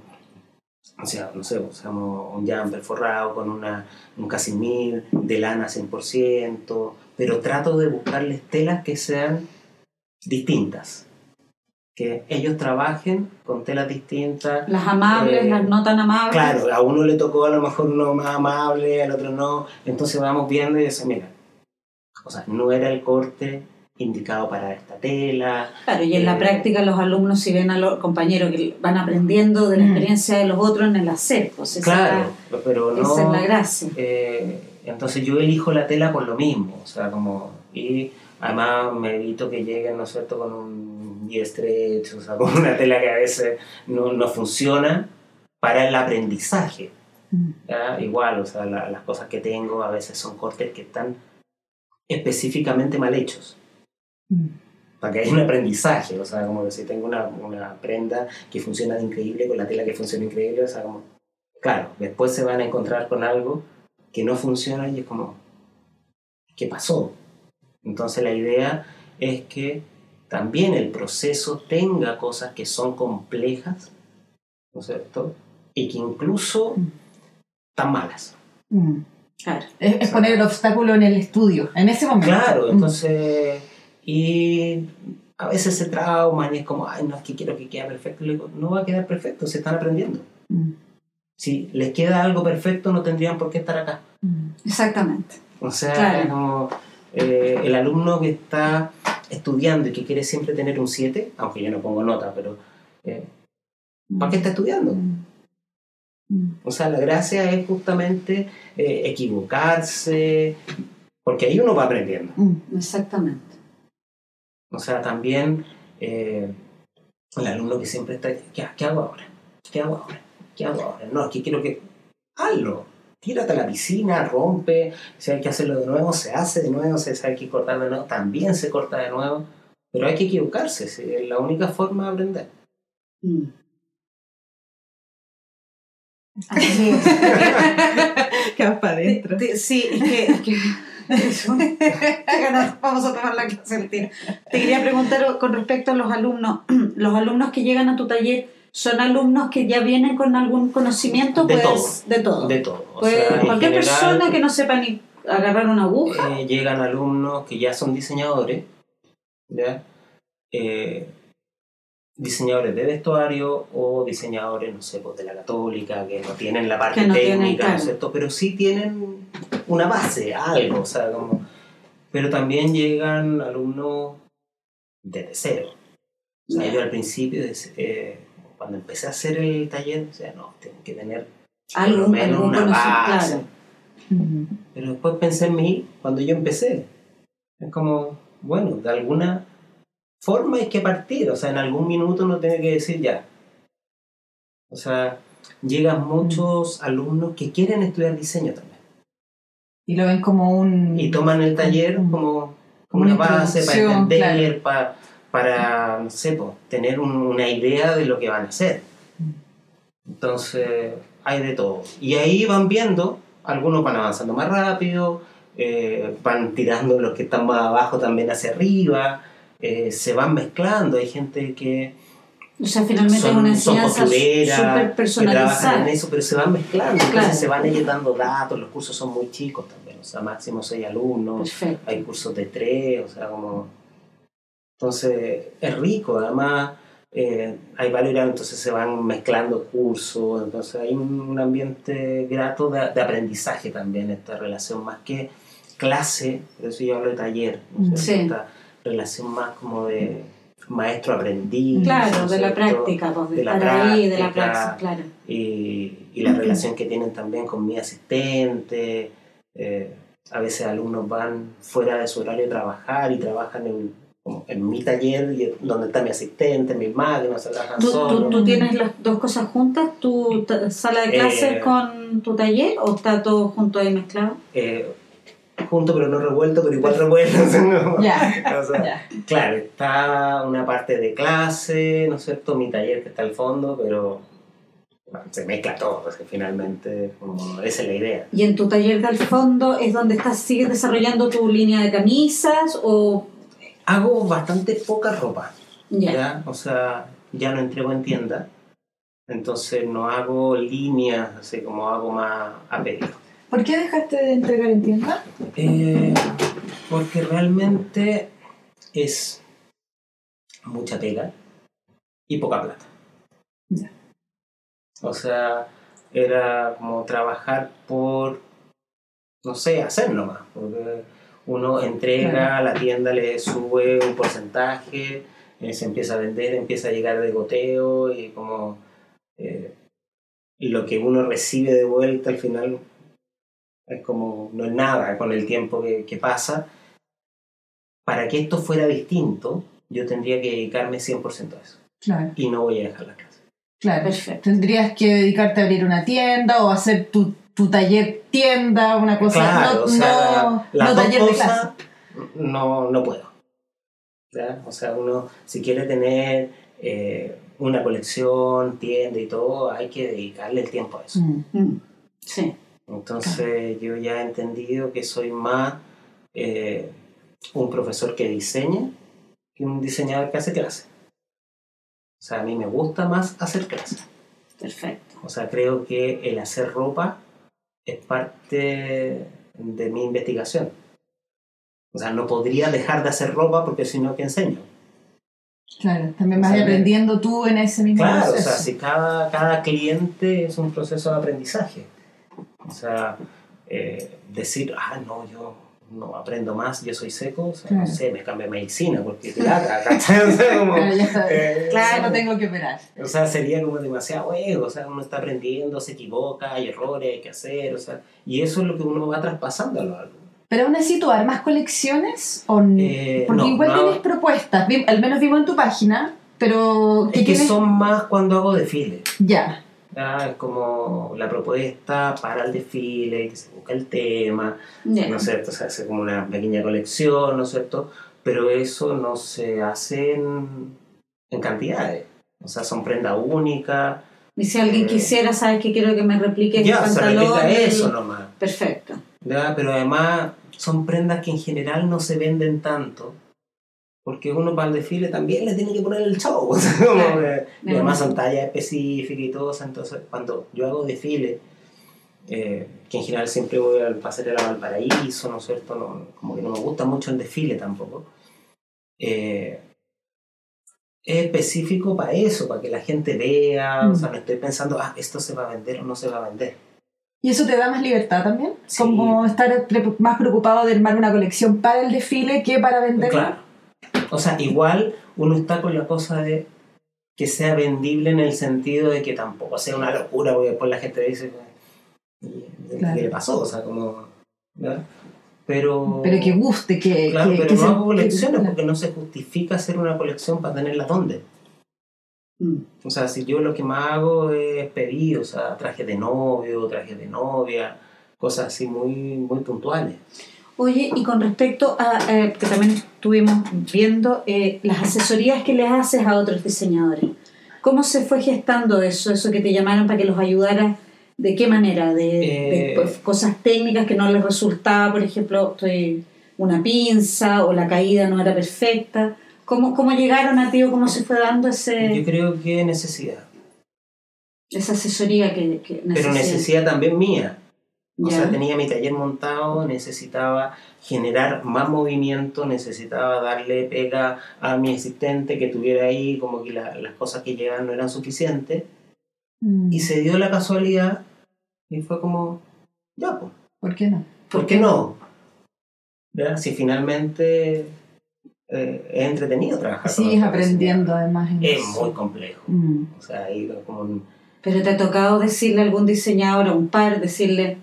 o sea, no sé, usamos un jumper forrado con una, un casimir de lana 100%, pero trato de buscarles telas que sean distintas, que ellos trabajen con telas distintas, Las amables, Eh, las no tan amables. Claro, a uno le tocó a lo mejor uno más amable, al otro no. Entonces vamos viendo y decimos, mira, o sea, no era el corte indicado para esta tela. Claro, y en la Eh, práctica los alumnos si ven a los compañeros que van aprendiendo de la Mm. experiencia de los otros en el hacer, pues esa, Claro, pero es la- esa es la no. gracia. eh, entonces yo elijo la tela por lo mismo, o sea, como. Y además me evito que lleguen, ¿no es cierto?, con un día estrecho, o sea, con una tela que a veces no, no funciona para el aprendizaje. Mm. ¿ya? Igual, o sea, la- las cosas que tengo a veces son cortes que están específicamente mal hechos, Mm. para que haya un aprendizaje, o sea, como que si tengo una, una prenda que funciona de increíble con la tela que funciona increíble, o sea, como, claro, después se van a encontrar con algo que no funciona y es como, ¿qué pasó? Entonces la idea es que también el proceso tenga cosas que son complejas, ¿no es cierto? y que incluso están malas. Mm. Claro. Es, es poner el obstáculo en el estudio, en ese momento. Claro, Mm. entonces, y a veces se trauman y es como, ay, no, es que quiero que quede perfecto. Y le digo, no va a quedar perfecto, se están aprendiendo. Mm. Si les queda algo perfecto, no tendrían por qué estar acá. Mm. Exactamente. O sea, Claro. es como, eh, el alumno que está estudiando y que quiere siempre tener un 7, aunque yo no pongo nota, pero eh, ¿para qué está estudiando? Mm. O sea, la gracia es justamente eh, equivocarse, porque ahí uno va aprendiendo. Mm. Exactamente. O sea, también eh, el alumno que siempre está, ¿qué, qué hago ahora? ¿Qué hago ahora? ¿Qué hago ahora? No, es que quiero que... Hazlo. Tírate a la piscina, rompe. Si hay que hacerlo de nuevo, se hace de nuevo. Si hay que cortar de nuevo, también se corta de nuevo. Pero hay que equivocarse. sí, Es la única forma de aprender. Mm. Así es. ¿Qué vas para adentro? Sí, es que. es que- Vamos a tomar la clase del tiro. Te quería preguntar con respecto a los alumnos. ¿Los alumnos que llegan a tu taller son alumnos que ya vienen con algún conocimiento? De pues, de todo. De todo. O Pues, sea, cualquier general, persona que no sepa ni agarrar una aguja. eh, llegan alumnos que ya son diseñadores, ¿ya? Eh, diseñadores de vestuario o diseñadores, no sé, pues de la católica, que no tienen la parte no técnica, ¿no es cierto? Pero sí tienen una base, algo, o sea, como... Pero también llegan alumnos desde cero. O sea, yo al principio, eh, cuando empecé a hacer el taller, decía, no, tengo que tener por Algún- lo menos una base. claro. Pero después pensé en mí cuando yo empecé. Es como, bueno, de alguna forma hay que partir. O sea, en algún minuto uno tiene que decir ya. O sea, llegan muchos alumnos que quieren estudiar diseño también. Y lo ven como un... Y toman el taller como, Como una una base para entender, para, para, no sé, po, tener un- una idea de lo que van a hacer. Entonces, hay de todo. Y ahí van viendo, algunos van avanzando más rápido, eh, van tirando los que están más abajo también hacia arriba, eh, se van mezclando. Hay gente que O sea, finalmente es son, una son enseñanza súper que trabajan personalizada. en eso, pero se van mezclando. Entonces se van ellos dando datos, los cursos son muy chicos también, o sea, máximo seis alumnos Perfecto. hay cursos de tres, o sea, como... Entonces, es rico, además eh, hay varios entonces se van mezclando cursos, entonces hay un, un ambiente grato de, de aprendizaje también, esta relación más que clase, por eso yo hablo de taller, esta relación más como de maestro-aprendiz. Claro, ¿no es de la práctica, pues, de, De la estar ahí, de la práctica. praxis, claro. y, y la relación que tienen también con mi asistente. eh, a veces alumnos van fuera de su horario de trabajar y trabajan en, en mi taller donde está mi asistente, mis máquinas, trabajan ¿Tú, tú, solos. tú tienes las dos cosas juntas? ¿Tu sala de clases Eh, con tu taller o está todo junto ahí mezclado? Eh, junto pero no revuelto, pero igual revuelto. ¿no? O sea. Claro, está una parte de clase, ¿no es cierto? Mi taller que está al fondo, pero bueno, se mezcla todo, porque finalmente como, esa es la idea. ¿Y en tu taller del fondo es donde estás, sigues desarrollando tu línea de camisas o...? Hago bastante poca ropa. Ya. ¿ya? O sea, ya no entrego en tienda, entonces no hago líneas, así como hago más a pedido. ¿Por qué dejaste de entregar en tienda? Eh, porque realmente es mucha pega y poca plata. Ya. O sea, era como trabajar por, no sé, hacer nomás, porque uno entrega, la tienda le sube un porcentaje, eh, se empieza a vender, empieza a llegar de goteo y como eh, lo que uno recibe de vuelta al final es como no es nada con el tiempo que, que pasa. Para que esto fuera distinto, yo tendría que dedicarme 100% a eso Claro, y no voy a dejar la clase. claro. Perfecto. Tendrías que dedicarte a abrir una tienda o hacer tu, tu taller tienda, una cosa. Claro, no, o sea, no, no taller de clase. no, no puedo. ¿ya? O sea, uno si quiere tener eh, una colección, tienda y todo, hay que dedicarle el tiempo a eso. Mm. Mm, Sí. Entonces yo ya he entendido que soy más eh, un profesor que diseña que un diseñador que hace clase. O sea, a mí me gusta más hacer clase. Perfecto. O sea, creo que el hacer ropa es parte de mi investigación. O sea, no podría dejar de hacer ropa porque si no, ¿qué enseño? Claro, también O vas sea, aprendiendo tú en ese mismo Claro, o proceso. sea, si cada, cada cliente es un proceso de aprendizaje. O sea, eh, decir, ah, no, yo no aprendo más, yo soy seco, o sea, Claro. no sé, me cambié a medicina porque te lata, ¿cachai? Eh, Claro, no tengo que operar. O sea, sería como demasiado ego, o sea, uno está aprendiendo, se equivoca, hay errores, hay que hacer, o sea, y eso es lo que uno va traspasando a los alumnos. Pero aún así, ¿tú armas colecciones? O n- Eh, Porque no, igual no. tienes propuestas, al menos vimos en tu página, pero Es que son más cuando hago desfiles. Ya, ¿ya? Es como la propuesta para el desfile, que se busca el tema, Ya. ¿no es cierto? Se hace como una pequeña colección, ¿no es cierto? Pero eso no se hace en, en cantidades. O sea, son prendas únicas. Y si alguien Eh, quisiera, sabes que quiero que me replique Ya, se replica y- eso nomás. Perfecto. ¿ya? Pero además son prendas que en general no se venden tanto. Porque uno para el desfile también le tiene que poner el show. o sea, como Claro. que- y además son tallas específicas y todo. Entonces, cuando yo hago desfile, eh, que en general siempre voy al pasarela Valparaíso, ¿no es cierto? No, como que no me gusta mucho el desfile tampoco. Eh, es específico para eso, para que la gente vea. O sea, no estoy pensando, ah, esto se va a vender o no se va a vender. ¿y eso te da más libertad también? Sí. Como estar pre- más preocupado de armar una colección para el desfile que para venderla. Claro. O sea, igual uno está con la cosa de que sea vendible en el sentido de que tampoco sea una locura, porque después la gente dice, "¿Y Claro. ¿qué le pasó? O sea, como... ¿verdad? Pero... Pero que guste, que... Claro, que- pero que no se- hago colecciones que- porque no se justifica hacer una colección para tenerla dónde. Mm. O sea, si yo lo que más hago es pedir, o sea, trajes de novio, trajes de novia, cosas así muy, muy puntuales. Oye, y con respecto a, eh, que también estuvimos viendo, eh, las asesorías que le haces a otros diseñadores, ¿cómo se fue gestando eso, eso que te llamaron para que los ayudaras? ¿De qué manera? ¿De, de, Eh, pues, cosas técnicas que no les resultaba, por ejemplo, estoy una pinza o la caída no era perfecta? ¿Cómo, cómo llegaron a ti o cómo se fue dando Yo ese, creo que necesidad, esa asesoría que, que pero necesidad también mía. O sea, tenía mi taller montado, necesitaba generar más movimiento, necesitaba darle pega a mi asistente que tuviera ahí, como que la- las cosas que llegaban no eran suficientes. Mm, Y se dio la casualidad y fue como, ya, pues, ¿Por qué no? ¿por qué no? ¿Ya? Si finalmente eh, es entretenido trabajar. con Sigues otra aprendiendo además. en. Es eso. muy complejo. Mm. O sea, ahí como Pero te ha tocado decirle a algún diseñador, a un par, decirle,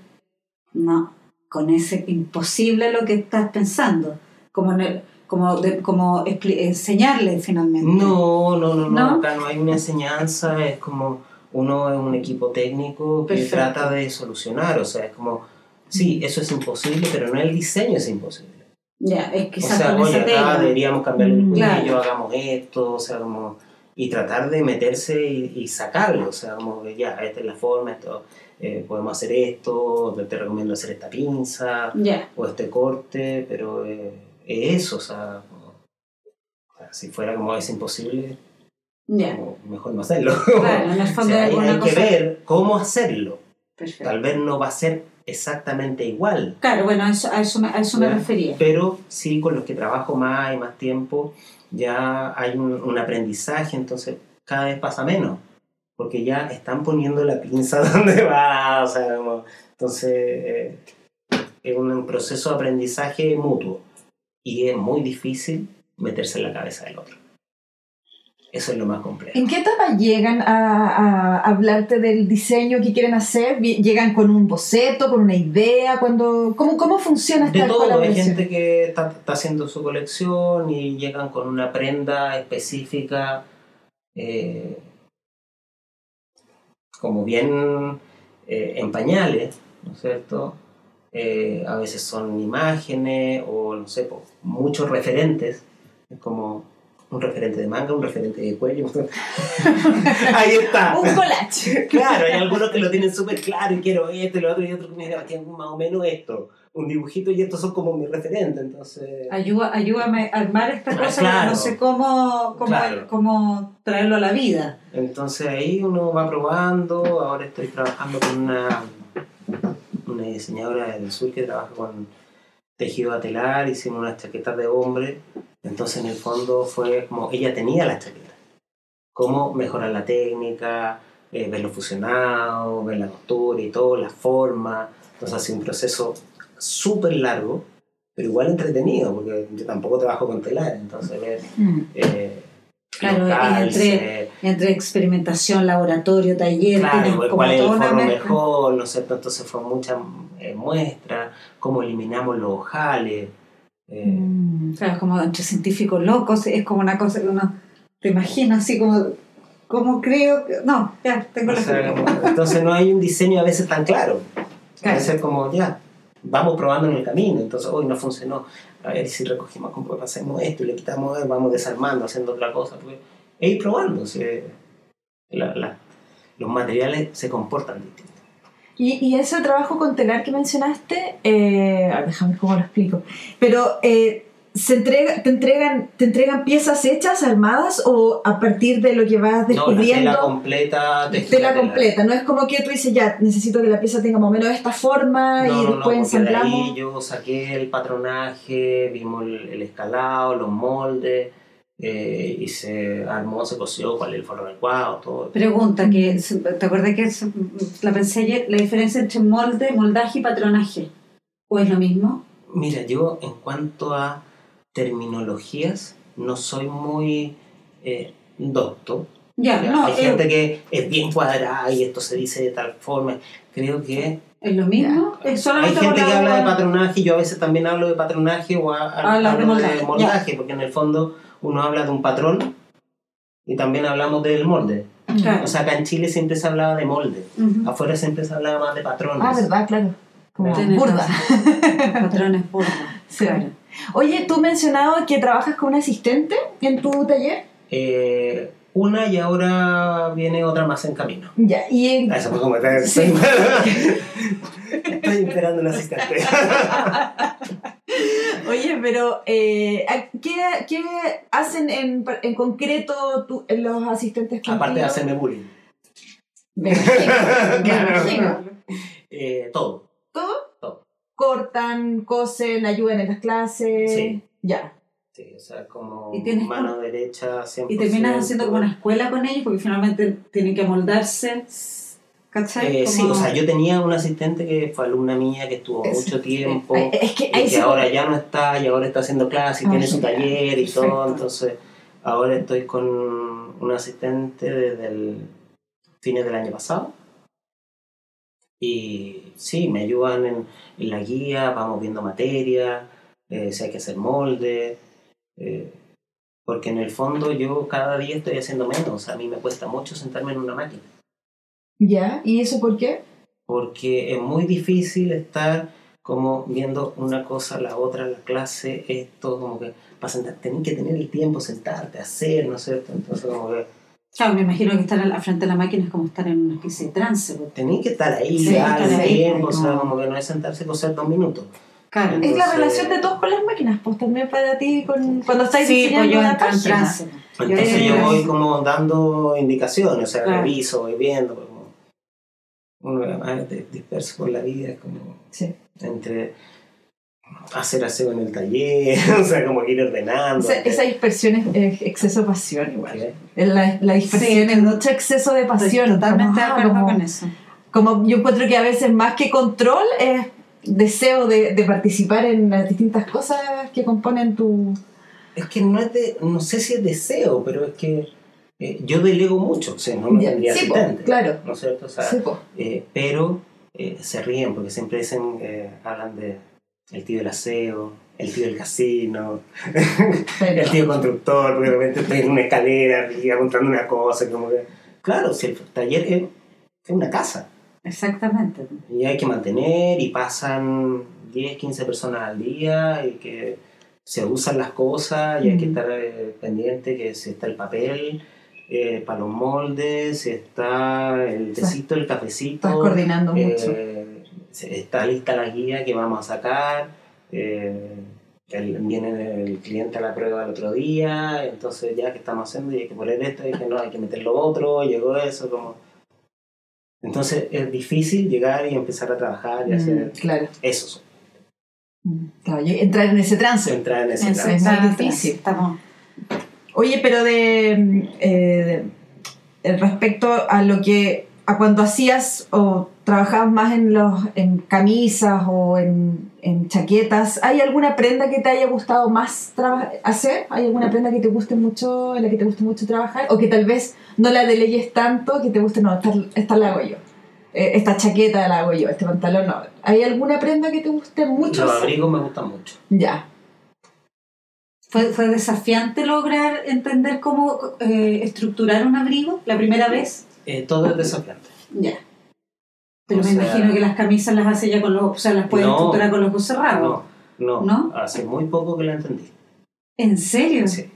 no, con ese imposible lo que estás pensando, como, en el- como, de- como enseñarle finalmente. No, no, no, no, ¿No? acá no hay una enseñanza, es como uno es un equipo técnico que Perfecto. trata de solucionar, o sea, es como, sí, eso es imposible, pero no el diseño es imposible. Ya, es O quizás sea, con oye, ese acá deberíamos cambiar el Mm, cuello, claro. hagamos esto, o sea, como, y tratar de meterse y, y sacarlo, o sea, como, ya, esta es la forma, esto, eh, podemos hacer esto, te, te recomiendo hacer esta pinza, Ya, o este corte, pero eh, es eso, o sea, o sea, si fuera como es imposible, ya. como, mejor no hacerlo. Claro, en el O fondo sea, hay hay que cosa- ver cómo hacerlo. Perfecto. Tal vez no va a ser exactamente igual, Claro, bueno, a eso, a eso, me, a eso me refería. pero sí con los que trabajo más y más tiempo ya hay un, un aprendizaje, entonces cada vez pasa menos, porque ya están poniendo la pinza donde va, o sea, como- entonces eh, es un proceso de aprendizaje mutuo y es muy difícil meterse en la cabeza del otro. Eso es lo más complejo. ¿En qué etapa llegan a, a hablarte del diseño que quieren hacer? ¿Llegan con un boceto, con una idea? Cuando, ¿cómo, ¿Cómo funciona esta De todo, hay gente que está, está haciendo su colección y llegan con una prenda específica, eh, como bien eh, en pañales, ¿no es cierto? Eh, a veces son imágenes o, no sé, muchos referentes, es como un referente de manga, un referente de cuello. Ahí está. Un collage. Claro, hay algunos que lo tienen súper claro y quiero esto y lo otro, y otros que me dicen, "Aquí más o menos esto, un dibujito y estos son como mis referentes, entonces... Ayuda, ayúdame a armar esta Ah, cosa claro. que no sé cómo, cómo, Claro. cómo traerlo a la vida. Entonces ahí uno va probando, ahora estoy trabajando con una, una diseñadora del sur que trabaja con tejido a telar, hicimos unas chaquetas de hombre, entonces en el fondo fue como ella tenía la chaqueta, cómo mejorar la técnica, eh, verlo fusionado, ver la costura y todo, la forma, entonces ha sido un proceso súper largo, pero igual entretenido, porque yo tampoco trabajo con telar, entonces ver... Mm. Eh, Claro, y entre- experimentación, laboratorio, taller, Claro, cuál es el forro mejor, ¿no es cierto? Entonces fue muchas eh, muestras, cómo eliminamos los ojales. eh, Mm. Claro, como entre científicos locos, es como una cosa que uno te imagina así como, como creo que... No, ya, tengo o la sea, entonces no hay un diseño a veces tan claro. A Claro. veces como ya, vamos probando en el camino, entonces hoy no funcionó. A ver si recogimos prueba, hacemos esto y le quitamos, eh, vamos desarmando, haciendo otra cosa. Pues, e ir probando. la- los materiales se comportan distintos. Y, y ese trabajo con telar que mencionaste, eh, déjame cómo lo explico. Pero, eh, ¿se entrega, te, entregan, ¿te entregan piezas hechas, armadas, o a partir de lo que vas No, la descubriendo? tela completa. tela tela. completa, no es como que tú dices, ya, necesito que la pieza tenga más o menos esta forma No, y no, no, después de ensamblamos. ahí yo saqué el patronaje, vimos el, el escalado, los moldes, eh, y se armó, se cosió cuál es el forro adecuado, todo. Pregunta, que ¿te acuerdas que la pensé ayer? La diferencia entre molde, moldaje y patronaje. ¿O es lo mismo? Mira, yo en cuanto a terminologías, no soy muy eh, docto. Ya, Ya, no, Hay es, gente que es bien cuadrada y esto se dice de tal forma. Creo que es lo mismo. Es hay gente que la- habla de patronaje y yo a veces también hablo de patronaje o a- a- Hablas de hablo moldaje, de moldaje, porque en el fondo uno habla de un patrón y también hablamos del molde. Claro. O sea, acá en Chile siempre se hablaba de molde, Ujú. afuera siempre se hablaba más de patrones. Ah, verdad, claro. Como burda. Patrones burda. Sí. Claro. Oye, tú mencionado que trabajas con un asistente en tu taller. Eh, una y ahora viene otra más en camino. Ya, y en- Eso fue como Sí. Estoy esperando un asistente. Oye, pero eh, ¿qué, qué hacen en, en concreto tú- los asistentes contigo? Aparte de hacerme bullying. Me imagino, me imagino. Eh, todo. Cortan, cosen, ayudan en las clases. Sí. Ya. Sí, o sea, como Y tienes mano derecha 100%. Y terminas haciendo como una escuela con ellos porque finalmente tienen que moldarse. ¿Cachai? Eh, sí, o sea, yo tenía una asistente que fue alumna mía que estuvo Es- mucho tiempo. Eh, Es que y que se ahora ya no está y ahora está haciendo clases y Ah, tiene su taller y Perfecto. todo. Entonces, ahora estoy con un asistente desde el fines del año pasado. Y sí, me ayudan en, en la guía, vamos viendo materia, eh, si hay que hacer molde. eh, porque en el fondo yo cada día estoy haciendo menos. A mí me cuesta mucho sentarme en una máquina. Ya, ¿y eso por qué? porque es muy difícil estar como viendo una cosa, la otra, la clase, esto, como que para sentar, tenés que tener el tiempo, sentarte, hacer, ¿no es cierto? Entonces como que Claro, me imagino que estar al frente de la máquina es como estar en una especie de trance. porque- tenés que estar ahí, Sí, dar estar ahí, tiempo, o sea, como- que no es sentarse y coser dos minutos. Claro. Es la relación de todos con las máquinas, pues también para ti con, cuando estáis Sí, diseñando pues yo en trance. Entonces yo voy como dando indicaciones, o sea, Claro. reviso, voy viendo, como uno además disperso por la vida, es como Sí. entre hacer aseo en el taller, o sea, como ir ordenando. Esa, esa dispersión es, es exceso de pasión igual. La, la dispersión Sí. es mucho exceso de pasión. totalmente de como, ah, acuerdo como- con eso. como yo encuentro que a veces más que control es deseo de, de participar en las distintas cosas que componen tu... Es que no es de, no sé si es deseo, pero es que eh, yo delego mucho, o sea, no me tendría sí, claro. ¿No es cierto? O sea, Sí, po. eh, pero eh, se ríen porque siempre dicen, eh, hablan de el tío del aseo, el tío del casino, Pero- el tío constructor, porque de repente estoy en una escalera arriba contando una cosa, como que... Claro, si el taller es, es una casa Exactamente. y hay que mantener y pasan 10, 15 personas al día y que se usan las cosas y hay que estar eh, pendiente que si está el papel eh, para los moldes, si está el tecito, el cafecito, Estás coordinando mucho. eh, si está lista la guía que vamos a sacar, eh, el, viene el cliente a la prueba el otro día, entonces ya que estamos haciendo y hay que poner esto, y que no, hay que meter lo otro, llegó eso, como... Entonces es difícil llegar y empezar a trabajar y hacer Mm, claro. eso, Mm, claro, entrar en ese trance. entrar en ese Eso trance. es Exacto, difícil. Estamos, Oye, pero de, mm, eh, de- respecto a lo que a cuando hacías o trabajabas más en los en camisas o en, en chaquetas, ¿hay alguna prenda que te haya gustado más hacer? ¿Hay alguna prenda que te guste mucho, en la que te guste mucho trabajar? O que tal vez no la deleyes tanto, que te guste, no, esta, esta la hago yo. Eh, esta chaqueta la hago yo, este pantalón no. ¿Hay alguna prenda que te guste mucho? Los abrigos me gustan mucho. Ya. fue, fue desafiante lograr entender cómo eh, estructurar un abrigo la primera vez. Eh, todo es desafiante. Ya. Pero O me sea- imagino que las camisas las hace ya con los, o sea, las puede No. estructurar con los ojos cerrados. No, no, ¿No? hace muy poco que la entendí. ¿En serio? Sí.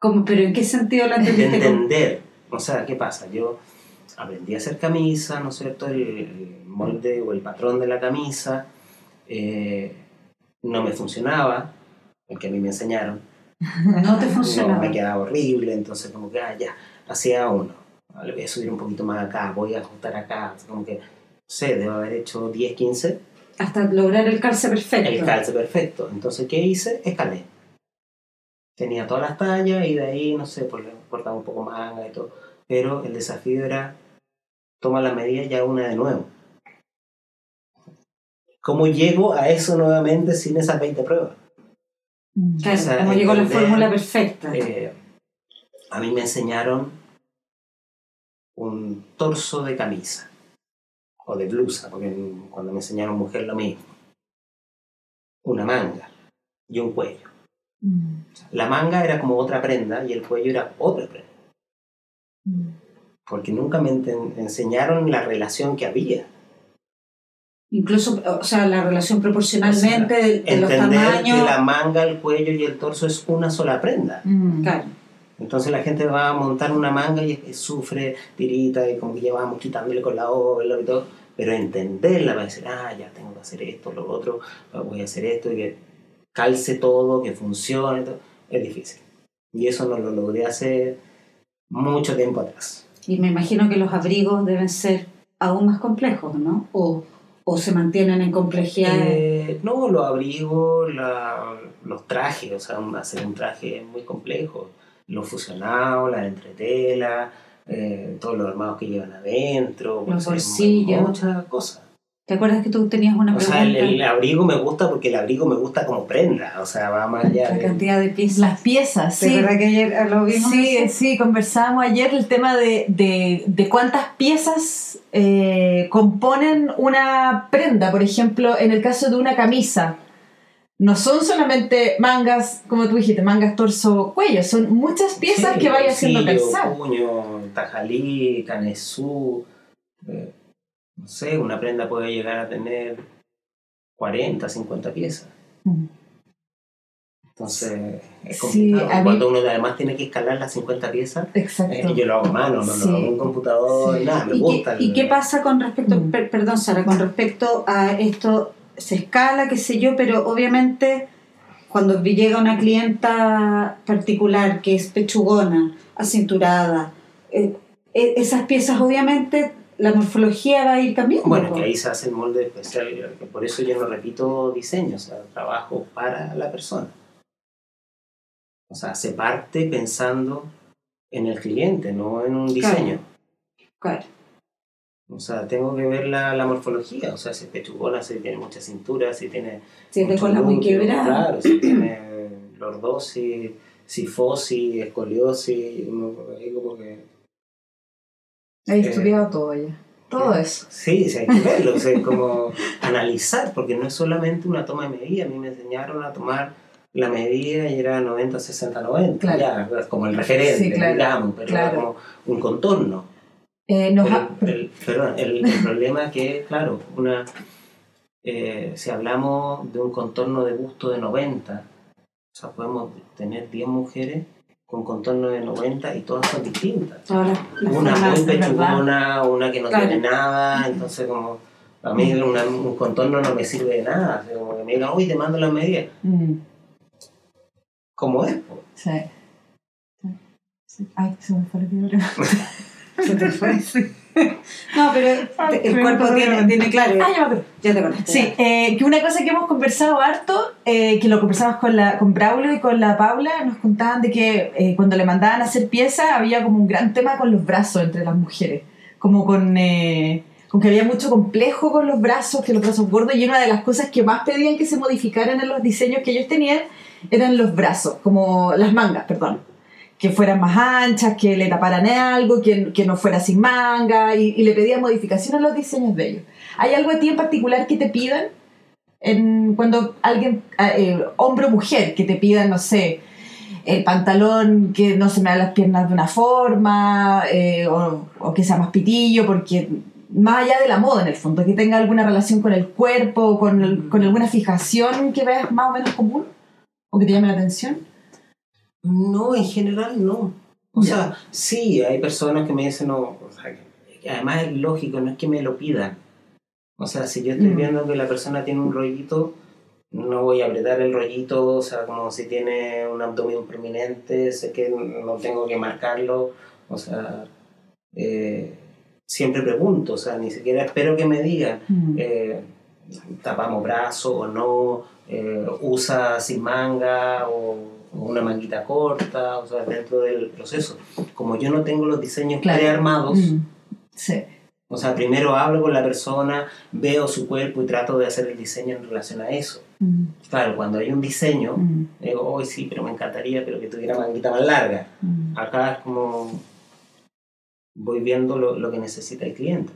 ¿Cómo? ¿Pero en qué sentido la de entendiste? ¿Cómo? entender. O sea, ¿qué pasa? Yo aprendí a hacer camisa, ¿no es cierto? El, el molde o el patrón de la camisa eh, no me funcionaba, el que a mí me enseñaron. No te No, funcionaba. me quedaba horrible, entonces como que, ah, ya, hacía uno. Le voy a subir un poquito más acá, voy a ajustar acá, como que, no sé, debo haber hecho 10, 15, Hasta lograr el calce perfecto. el calce perfecto. Entonces, ¿qué hice? Escalé. Tenía todas las tallas y de ahí, no sé, pues le cortaba un poco manga y todo. Pero el desafío era, toma la medida y hago una de nuevo. ¿Cómo llego a eso nuevamente sin esas 20 pruebas? Claro, O sea, como llegó la fórmula perfecta. Eh, a mí me enseñaron un torso de camisa o de blusa, porque cuando me enseñaron mujer lo mismo. Una manga y un cuello. Mm. La manga era como otra prenda y el cuello era otra prenda. Porque nunca me enseñaron la relación que había. Incluso, o sea, la relación proporcionalmente de, de los Entender tamaños. que la manga, el cuello y el torso es una sola prenda. Mm. Claro. Entonces la gente va a montar una manga y, y sufre, tirita, y como que ya vamos quitándole con la ola y todo. Pero entenderla, va a decir, ah, ya tengo que hacer esto, lo otro, voy a hacer esto, y que calce todo, que funcione, todo, es difícil. Y eso no lo logré hace mucho tiempo atrás. Y me imagino que los abrigos deben ser aún más complejos, ¿no? O, o se mantienen en complejidad. Eh, no, los abrigos, la- los trajes, o sea, hacer un traje es muy complejo. Los fusionados, la entretela, eh, todos los armados que llevan adentro, Los bolsillos. muchas cosas. ¿Te acuerdas que tú tenías una O sea, el, pregunta? el abrigo me gusta porque el abrigo me gusta como prenda, o sea, va más allá la de... cantidad de piezas. Las piezas, ¿Te sí. acuerdas que ayer lo vimos? Sí, eso? sí, conversábamos ayer el tema de, de, de cuántas piezas eh, componen una prenda. Por ejemplo, en el caso de una camisa, no son solamente mangas, como tú dijiste, mangas, torso, cuello, son muchas piezas Sí, que vaya haciendo bolsillo, calzar. puño, tajalí, canesú, eh, no sé, una prenda puede llegar a tener 40, 50 piezas. Mm. Entonces, es Sí, complicado. mí- Cuando uno además tiene que escalar las 50 piezas, Exacto. eh, yo lo hago a mano, no Sí. lo hago en un computador, Sí. nada, me ¿Y, gusta. qué, y qué pasa con respecto, Mm. per- perdón Sara, con respecto a esto? Se escala, qué sé yo, pero obviamente cuando llega una clienta particular que es pechugona, acinturada, eh, eh, esas piezas obviamente la morfología va a ir cambiando. Bueno, que ahí se hace el molde especial, que por eso yo no repito diseño, o sea, trabajo para la persona. O sea, se parte pensando en el cliente, no en un diseño. Claro. O sea, tengo que ver la, la morfología, o sea, si es pechugona, si tiene mucha cintura, si tiene... Si es de cola muy quebrada. Claro, si tiene lordosis, sifosis, escoliosis, como que... He Eh, estudiado todo ya. Todo eso. Sí, sí, hay que verlo, o sea, es como analizar, porque no es solamente una toma de medida. A mí me enseñaron a tomar la medida y era 90, 60, 90, Claro. ya, como el referente, Sí, claro, digamos, pero era como un contorno. Eh, nos Pero ha- el, perdón, el, el problema es que, claro, una, eh, si hablamos de un contorno de busto de 90, o sea, podemos tener 10 mujeres con contorno de 90 y todas son distintas una muy pechugona, una que no Claro. tiene nada, entonces como A mí una- un contorno no me sirve de nada. como que me digan, uy, te mando las medidas. Mm, ¿Cómo es? po? sí. Sí. Ay, se me fue lo Se te fue. No, pero Ay, te- el cuerpo tiene, tiene claro. Ah, ya me acuerdo. Ya te. Sí, eh, que una cosa que hemos conversado harto, eh, que lo conversamos con, la, con Braulio y con la Paula, nos contaban de que eh, cuando le mandaban a hacer piezas había como un gran tema con los brazos entre las mujeres, como con, eh, con que había mucho complejo con los brazos, que los brazos gordos, y una de las cosas que más pedían que se modificaran en los diseños que ellos tenían eran los brazos, como las mangas, perdón. Que fueran más anchas, que le taparan algo, que, que no fuera sin manga, y, le pedían modificación a los diseños de ellos. ¿Hay algo a ti en particular que te pidan? En, cuando alguien, eh, hombre o mujer, que te pidan, no sé, el pantalón que no se me dan las piernas de una forma, eh, o, o que sea más pitillo, porque más allá de la moda en el fondo, que tenga alguna relación con el cuerpo, con, con alguna fijación que veas más o menos común, o que te llame la atención. No, en general no. O sea, sí, hay personas que me dicen, no, o sea, que- además es lógico, no es que me lo pidan. O sea, si yo estoy Mm. viendo que la persona tiene un rollito, no voy a apretar el rollito, o sea, como si tiene un abdomen prominente, sé que no tengo que marcarlo, o sea, eh, siempre pregunto, o sea, ni siquiera espero que me digan, eh, tapamos brazo o no, eh, usa sin manga o una manguita corta, o sea, dentro del proceso. Como yo no tengo los diseños Claro. prearmados, Mm. Sí. o sea, primero hablo con la persona, veo su cuerpo y trato de hacer el diseño en relación a eso. Mm. Claro, cuando hay un diseño, Mm. digo, hoy sí, pero me encantaría, pero que tuviera manguita más larga. Mm. Acá es como voy viendo lo, lo que necesita el cliente.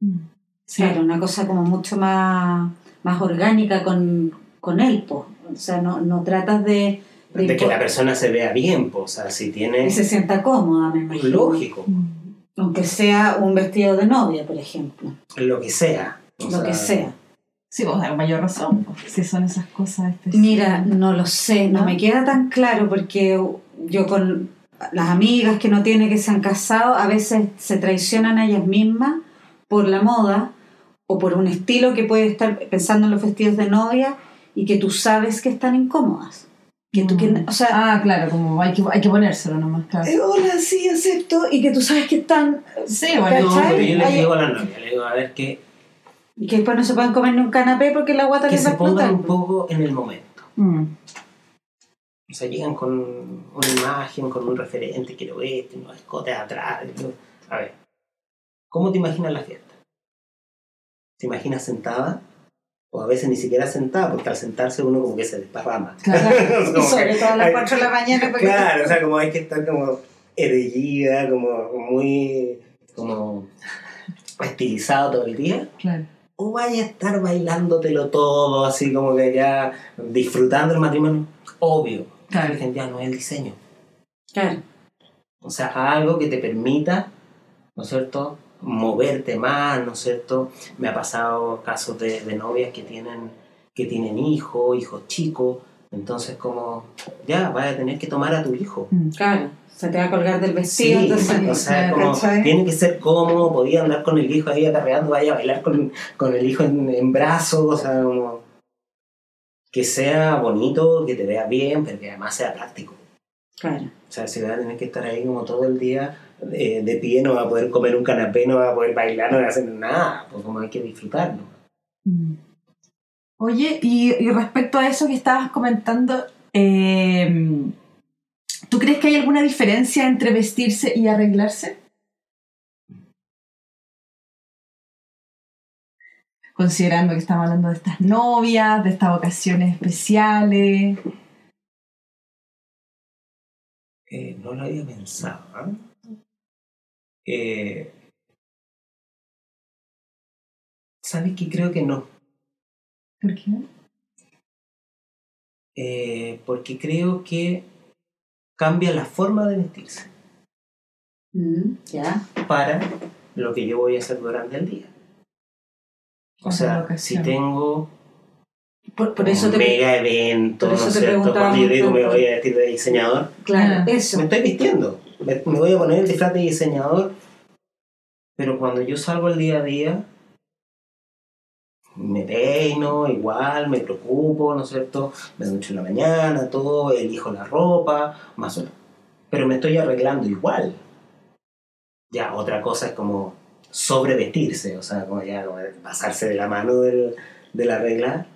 Mm. Sí. Claro, una cosa como mucho más, más orgánica con, con él, po. O sea, no, no tratas de, de, De que la persona se vea bien, pues, o sea, si tiene... y se sienta cómoda, me imagino. Lógico, Mm. Aunque sea un vestido de novia, por ejemplo. lo que sea. Lo que sea. Sí, vos mayor razón, si son esas cosas específicas. Mira, no lo sé, no ¿No? me queda tan claro porque yo con las amigas que no tiene que se han casado, a veces se traicionan a ellas mismas por la moda o por un estilo que puede estar pensando en los vestidos de novia y que tú sabes que están incómodas. Que tú, que, o sea, Ah, claro, como hay que, hay que ponérselo nomás, claro. eh, hola, sí, acepto, y que tú sabes que están, Sí, bueno, No, yo le digo a la novia, le digo, a ver, que, y que después no se pueden comer ni un canapé porque la guata que les va a se pongan explotar. un poco en el momento. Mm. O sea, llegan con una imagen, con un referente, quiero esto, unos escotes atrás. A ver, ¿cómo te imaginas la fiesta? ¿Te imaginas sentada? O a veces ni siquiera sentada, porque al sentarse uno como que se desparrama. Claro. Y sobre todo a las 4 de la mañana porque Claro, o sea, como hay que estar como erguida, como muy como estilizado todo el día. Claro. O vaya a estar bailándotelo todo, así como que ya disfrutando el matrimonio. Obvio. Claro. La gente ya no es el diseño. Claro. O sea, algo que te permita, ¿no es cierto?, moverte más, ¿no es cierto? Me ha pasado casos de, de novias que tienen, que tienen hijos, hijos chicos, entonces como, ya, vas a tener que tomar a tu hijo. Mm. Claro, se te va a colgar del Sí, vestido, entonces, o sea, como tiene que ser cómodo, podía andar con el hijo ahí acarreando, vaya a bailar con, con el hijo en, en brazos, o sea, como que sea bonito, que te vea bien, pero que además sea práctico. Claro. O sea, si vas a tener que estar ahí como todo el día eh, de pie, no va a poder comer un canapé, no va a poder bailar, no va a hacer nada, pues como hay que disfrutarlo. Mm. Oye, y, y respecto a eso que estabas comentando, eh, ¿tú crees que hay alguna diferencia entre vestirse y arreglarse? Considerando que estamos hablando de estas novias, de estas ocasiones especiales. Eh, no lo había pensado. ¿ah? Eh, ¿Sabes qué? Creo que no. ¿Por qué? Eh, porque creo que cambia la forma de vestirse Mm, ya. para lo que yo voy a hacer durante el día. O sea, si tengo Por, por un eso te mega evento, por eso ¿no es te cierto? Cuando yo digo me voy a vestir de diseñador, Claro, eso. me estoy vistiendo. Me, me voy a poner el disfraz de diseñador, pero cuando yo salgo al día a día, me peino igual, me preocupo, ¿no es cierto? Me ducho en la mañana, todo, elijo la ropa, más o menos. Pero me estoy arreglando igual. Ya, otra cosa es como sobrevestirse, o sea, como ya como pasarse de la mano del, de la regla.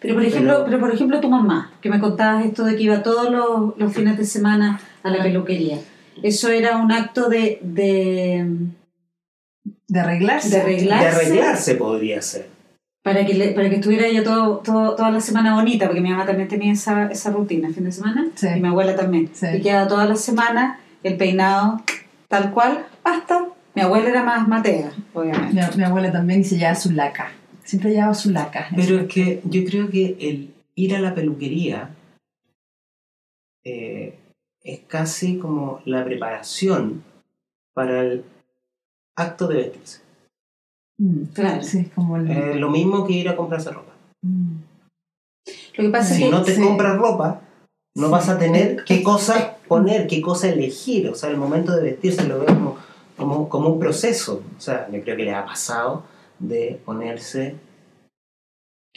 Pero por, ejemplo, Pero- pero por ejemplo tu mamá, que me contabas esto de que iba todos los, los fines de semana a la peluquería. ¿Eso era un acto de, de, De arreglarse. de De arreglarse? podría ser. Para que, le- para que estuviera ella todo, todo- toda la semana bonita, porque mi mamá también tenía esa, esa rutina, fin de semana, Sí. y mi abuela también. Sí. Y quedaba toda la semana el peinado tal cual, hasta mi abuela era más matea, obviamente. Mi, mi abuela también y se llevaba su laca. Siempre llevaba su laca. Pero es que yo creo que el ir a la peluquería eh, es casi como la preparación para el acto de vestirse. Mm, Claro. Sí, es como el... Eh, lo mismo que ir a comprarse ropa. Mm. Lo que pasa Si es que no te sí. compras ropa, no Sí. vas a tener qué cosa poner, qué cosa elegir. O sea, el momento de vestirse lo veo como, como, como un proceso. O sea, yo creo que le ha pasado de ponerse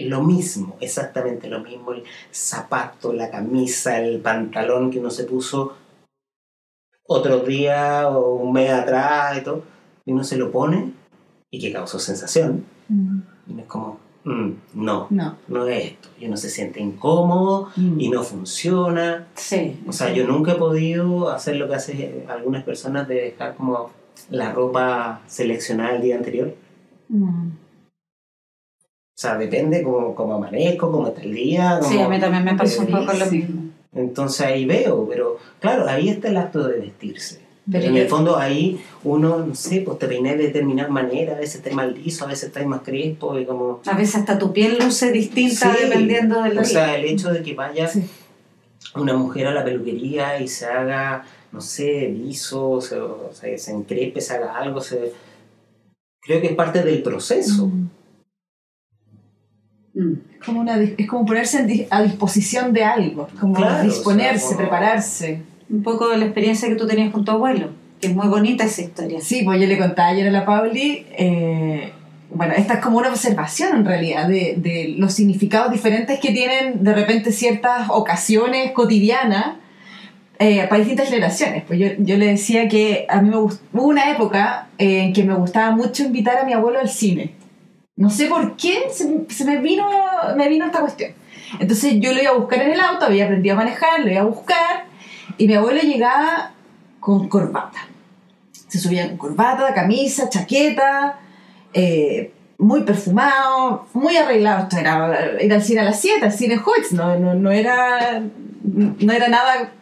lo mismo, exactamente lo mismo, el zapato, la camisa, el pantalón que uno se puso otro día o un mes atrás y todo, y uno se lo pone y que causó sensación. Mm. Y uno es como, "Mm, no, No. no es esto. Y uno se siente incómodo Mm. y no funciona. sí, O sea, yo nunca he podido hacer lo que hacen algunas personas de dejar como la ropa seleccionada el día anterior. O sea, depende cómo, cómo amanezco, cómo está el día. Sí, cómo- a mí también me pasó un poco lo Sí. mismo. Entonces ahí veo, pero claro, ahí está el acto de vestirse. Pero en el fondo ahí uno, no sé, pues te peinas de determinada manera, a veces estás más liso, a veces estás más crespo y como... A veces hasta tu piel luce distinta Sí, dependiendo del O sea, el hecho de que vaya Sí. una mujer a la peluquería y se haga, no sé, liso, se, o sea, se encrepe, se haga algo, se... creo que es parte del proceso. Mm. Mm. Como una, es como ponerse a disposición de algo, como Claro, disponerse, o sea, como- prepararse. Un poco de la experiencia que tú tenías con tu abuelo, que es muy bonita esa historia. Sí, pues yo le contaba ayer a la Pauli, eh, bueno, esta es como una observación en realidad de, de los significados diferentes que tienen de repente ciertas ocasiones cotidianas eh, para distintas generaciones. Pues yo, yo le decía que a mí me gust- hubo una época eh, en que me gustaba mucho invitar a mi abuelo al cine. No sé por qué se, se me, vino, me vino esta cuestión. Entonces yo lo iba a buscar en el auto, había aprendido a manejar, lo iba a buscar y mi abuelo llegaba con corbata. Se subía con corbata, camisa, chaqueta, eh, muy perfumado, muy arreglado. Esto era ir al cine a las 7, al cine Hoyts, no, no, no, era, no era nada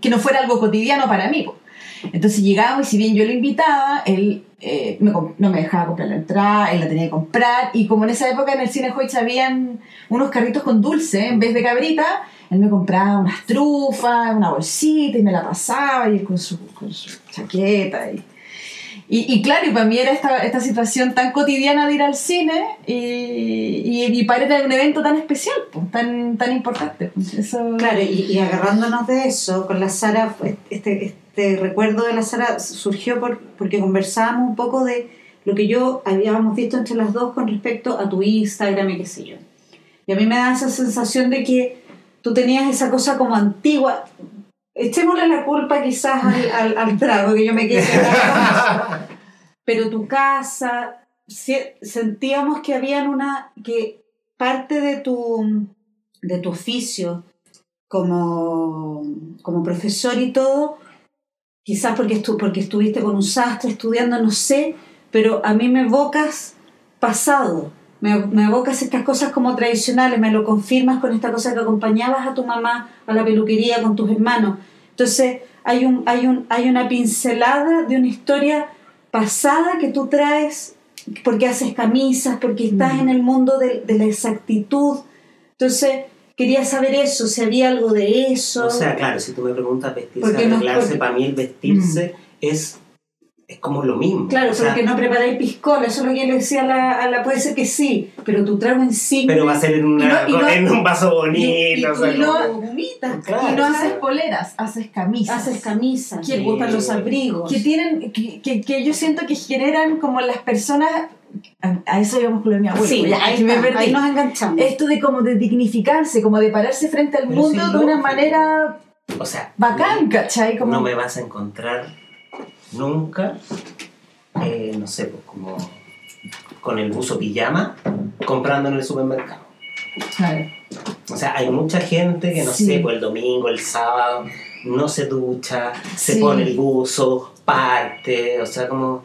que no fuera algo cotidiano para mí. Entonces llegaba y si bien yo lo invitaba, él eh, me no me dejaba comprar la entrada, él la tenía que comprar. Y como en esa época en el cine Hoyts habían unos carritos con dulce en vez de cabrita, él me compraba unas trufas, una bolsita y me la pasaba y él con su, con su chaqueta. Y, y, y claro, y para mí era esta, esta situación tan cotidiana de ir al cine y, y, y para era un evento tan especial, pues, tan, tan importante. pues. Eso, Claro, y, agarrándonos de eso, con la Sara, pues, este, este recuerdo de la Sara surgió por, porque conversábamos un poco de lo que yo habíamos visto entre las dos con respecto a tu Instagram y qué sé yo. Y a mí me da esa sensación de que tú tenías esa cosa como antigua. Echémosle la culpa quizás al, al, al trago, que yo me quedé. Pero tu casa, sentíamos que habían una, que parte de tu, de tu oficio como, como profesor y todo, quizás porque, estu porque estuviste con un sastre estudiando, no sé, pero a mí me evocas pasado, me, me evocas estas cosas como tradicionales, me lo confirmas con esta cosa que acompañabas a tu mamá a la peluquería con tus hermanos. Entonces hay, un, hay, un, hay una pincelada de una historia pasada que tú traes porque haces camisas, porque estás Mm. en el mundo de, de la exactitud. Entonces, quería saber eso, si había algo de eso. O sea, claro, si tú me preguntas vestirse, Porque no- arreglarse, porque- para mí el vestirse es, es como lo mismo. claro, O sea, porque no preparáis piscola, eso es lo que yo le decía a la, a la- puede ser que sí, pero tu trago insignia... pero va a ser en, una, Y no- y no- en un vaso bonito. y, y o sea, no, vomitas, Claro. y no haces poleras, haces camisas. haces camisas, Que- gustan los abrigos. que tienen que, que, que yo siento que generan como las personas a, eso íbamos con lo de mi abuelo. Sí, ya, ahí, me está, perdí. ahí nos enganchamos. Esto de como de dignificarse, como de pararse frente al Pero mundo sí, de una manera O sea, bacán, ¿cachai? Como... no me vas a encontrar nunca, eh, no sé, pues, como con el buzo pijama comprando en el supermercado. Claro. O sea, hay mucha gente que, no Sí. sé, pues el domingo, el sábado, no se ducha, se Sí. pone el buzo, parte, o sea, como...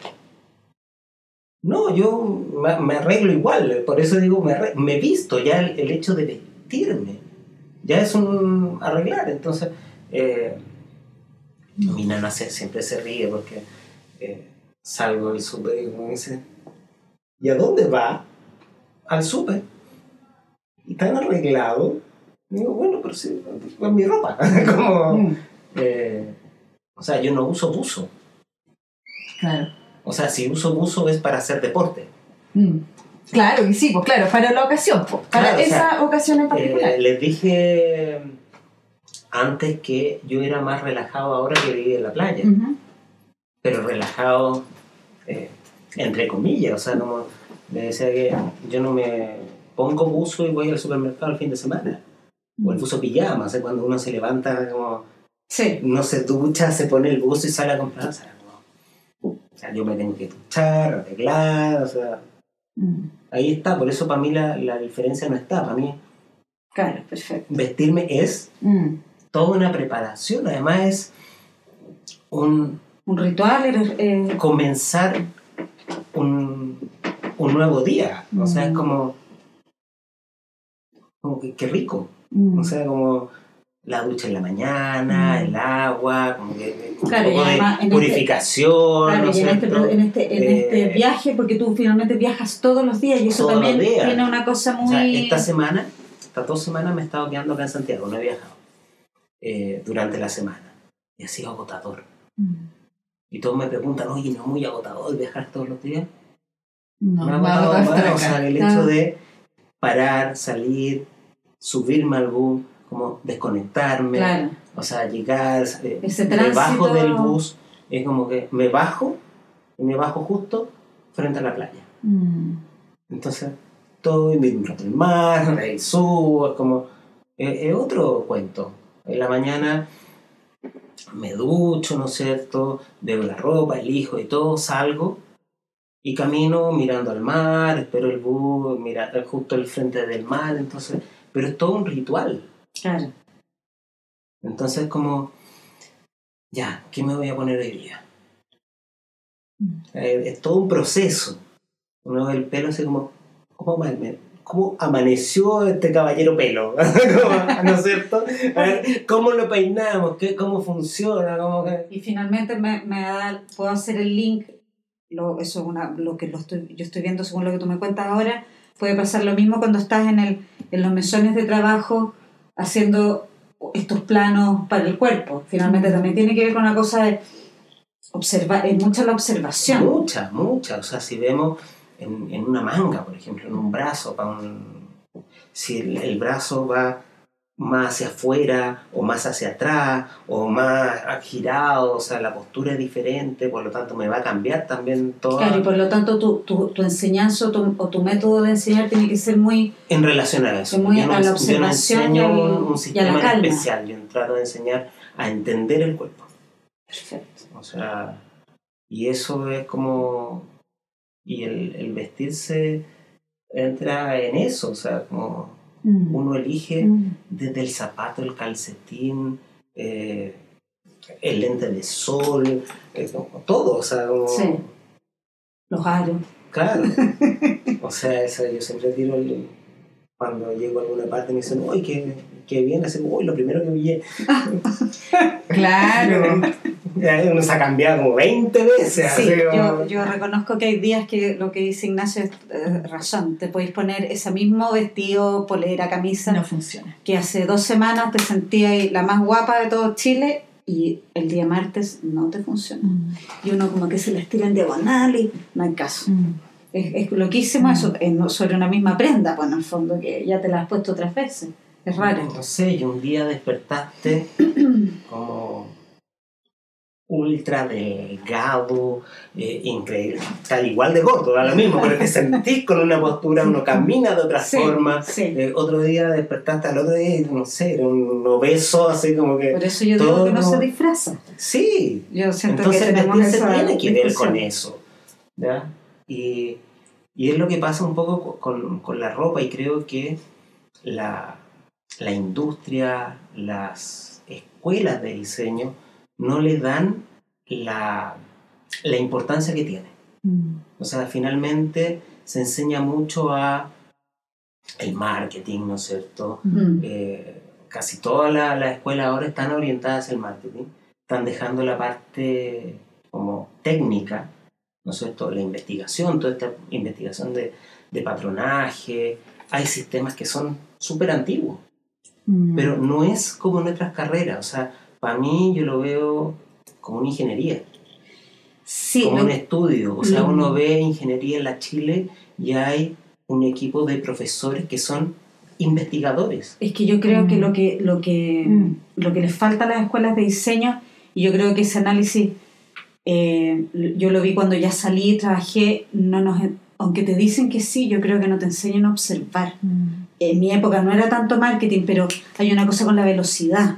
No, yo me, me arreglo igual, por eso digo, me, arre- me visto, ya el, el hecho de vestirme, ya es un arreglar, entonces... eh, mi nana se- siempre se ríe porque eh, salgo del súper y me dice, ¿y a dónde va? Al súper. Y tan arreglado. Y digo, bueno, pero sí, es mi ropa. Como, Mm, eh, o sea, yo no uso buzo. claro. O sea, si uso buzo es para hacer deporte. Mm. Claro que sí, pues claro, para la ocasión, pues, para Claro, o esa sea, ocasión en particular. Eh, les dije antes que yo era más relajado ahora que vivía en la playa. Pero relajado, eh, entre comillas, o sea, como le decía que yo no me pongo buzo y voy al supermercado el fin de semana, o el buzo pijama, o sea, cuando uno se levanta, como Sí, no se ducha, se pone el buzo y sale a comprar, o sea, como- o sea, yo me tengo que duchar, arreglar, o sea, Mm. ahí está, por eso para mí la, la diferencia no está, para mí claro, perfecto. vestirme es Mm. toda una preparación, además es un, Un ritual, eh, comenzar un, un nuevo día. O sea, es Mm. como, como que, qué rico. Mm. O sea, como la ducha en la mañana, Mm. el agua, como que un Claro, poco además en de este- purificación. claro, ¿no y en es este, en, este, en Eh, este viaje, porque tú finalmente viajas todos los días y eso también tiene una cosa O sea, muy... esta semana, estas dos semanas me he estado quedando acá en Santiago, no he viajado eh, durante la semana. Y ha sido agotador. Mm. Y todos me preguntan, oye, ¿no es muy agotador viajar todos los días? No, me ha agotado más, o sea, el hecho de parar, salir, subirme al bus, como desconectarme, Claro, o sea, llegar, eh, me bajo del bus, es como que me bajo y me bajo justo frente a la playa. Mm. Entonces, estoy, miro un rato el mar, ahí subo, es como, es, es otro cuento. En la mañana me ducho, ¿no es cierto? Veo la ropa, elijo y todo, salgo y camino mirando al mar, espero el bus, mira, justo al frente del mar, entonces, pero es todo un ritual. Claro. Entonces, como, ya, ¿qué me voy a poner hoy día? Eh, es todo un proceso. Uno ve el pelo así como, ¿cómo, cómo amaneció este caballero pelo? ¿No es cierto? A ver, ¿Cómo lo peinamos? ¿Qué, ¿Cómo funciona? ¿Cómo Y finalmente me, me da, puedo hacer el link, lo, eso es una, lo que lo estoy, yo estoy viendo según lo que tú me cuentas ahora, puede pasar lo mismo cuando estás en, el, en los mesones de trabajo haciendo estos planos para el cuerpo. Finalmente también tiene que ver con una cosa de observar, es mucha la observación. Mucha, mucha. O sea, si vemos en, en una manga, por ejemplo, en un brazo, para un, si el, el brazo va más hacia afuera o más hacia atrás o más girado, o sea, la postura es diferente, por lo tanto me va a cambiar también todo Claro, y por lo tanto tu, tu, tu enseñanza o tu, o tu método de enseñar tiene que ser muy... en relación a eso. Muy yo, no, a la yo no observación enseño y un, un y a la sistema especial, yo trato de enseñar a entender el cuerpo. Perfecto. O sea, y eso es como. Y el, el vestirse entra en eso, o sea, como Mm. uno elige Mm. desde el zapato, el calcetín, eh, el lente de sol, eh, todo, o sea, como. Sí. Los aros. Claro. o sea, eso yo siempre tiro el. Cuando llego a alguna parte me dicen, uy, qué, qué bien, así como, uy, lo primero que vi Claro. Ya uno se ha cambiado como 20 veces. Sí, así como- yo, yo reconozco que hay días que lo que dice Ignacio es eh, razón. Te podéis poner ese mismo vestido, polera, camisa, No funciona. que hace dos semanas te sentías la más guapa de todo Chile y el día martes no te funciona. Mm. Y uno como que se la estira en diagonal y no hay caso. Mm. Es, es loquísimo Mm. eso, en- sobre una misma prenda, pues en el fondo, que ya te la has puesto otras veces. Es raro. No sé, y un día despertaste como ultra delgado, eh, increíble, tal igual de gordo, da lo mismo, pero te sentís con una postura, uno camina de otra Sí, forma. sí. Eh, otro día despertaste al otro día y no sé, era un obeso, así como que. Por eso yo digo todo que no se disfraza. Sí, Yo siento entonces que tenemos esa tiene que ver con eso. ¿ya? Y, y es lo que pasa un poco co- con, con la ropa y creo que la, la industria, las escuelas de diseño no le dan la, la importancia que tiene. Mm. O sea, finalmente se enseña mucho a el marketing, ¿no es cierto? Mm. Eh, casi todas las las escuelas ahora están orientadas al marketing, están dejando la parte como técnica, ¿no es cierto? La investigación, toda esta investigación de, de patronaje, hay sistemas que son súper antiguos, Mm. pero no es como nuestras carreras, o sea, para mí yo lo veo como una ingeniería, Sí, como lo- un estudio, o sea, lo- uno ve ingeniería en la Chile y hay un equipo de profesores que son investigadores. es que yo creo que Mm. lo que, lo que Mm. lo que les falta a las escuelas de diseño, y yo creo que ese análisis, eh, yo lo vi cuando ya salí, trabajé, no nos, aunque te dicen que sí, yo creo que no te enseñan a observar. Mm. En mi época no era tanto marketing, pero hay una cosa con la velocidad.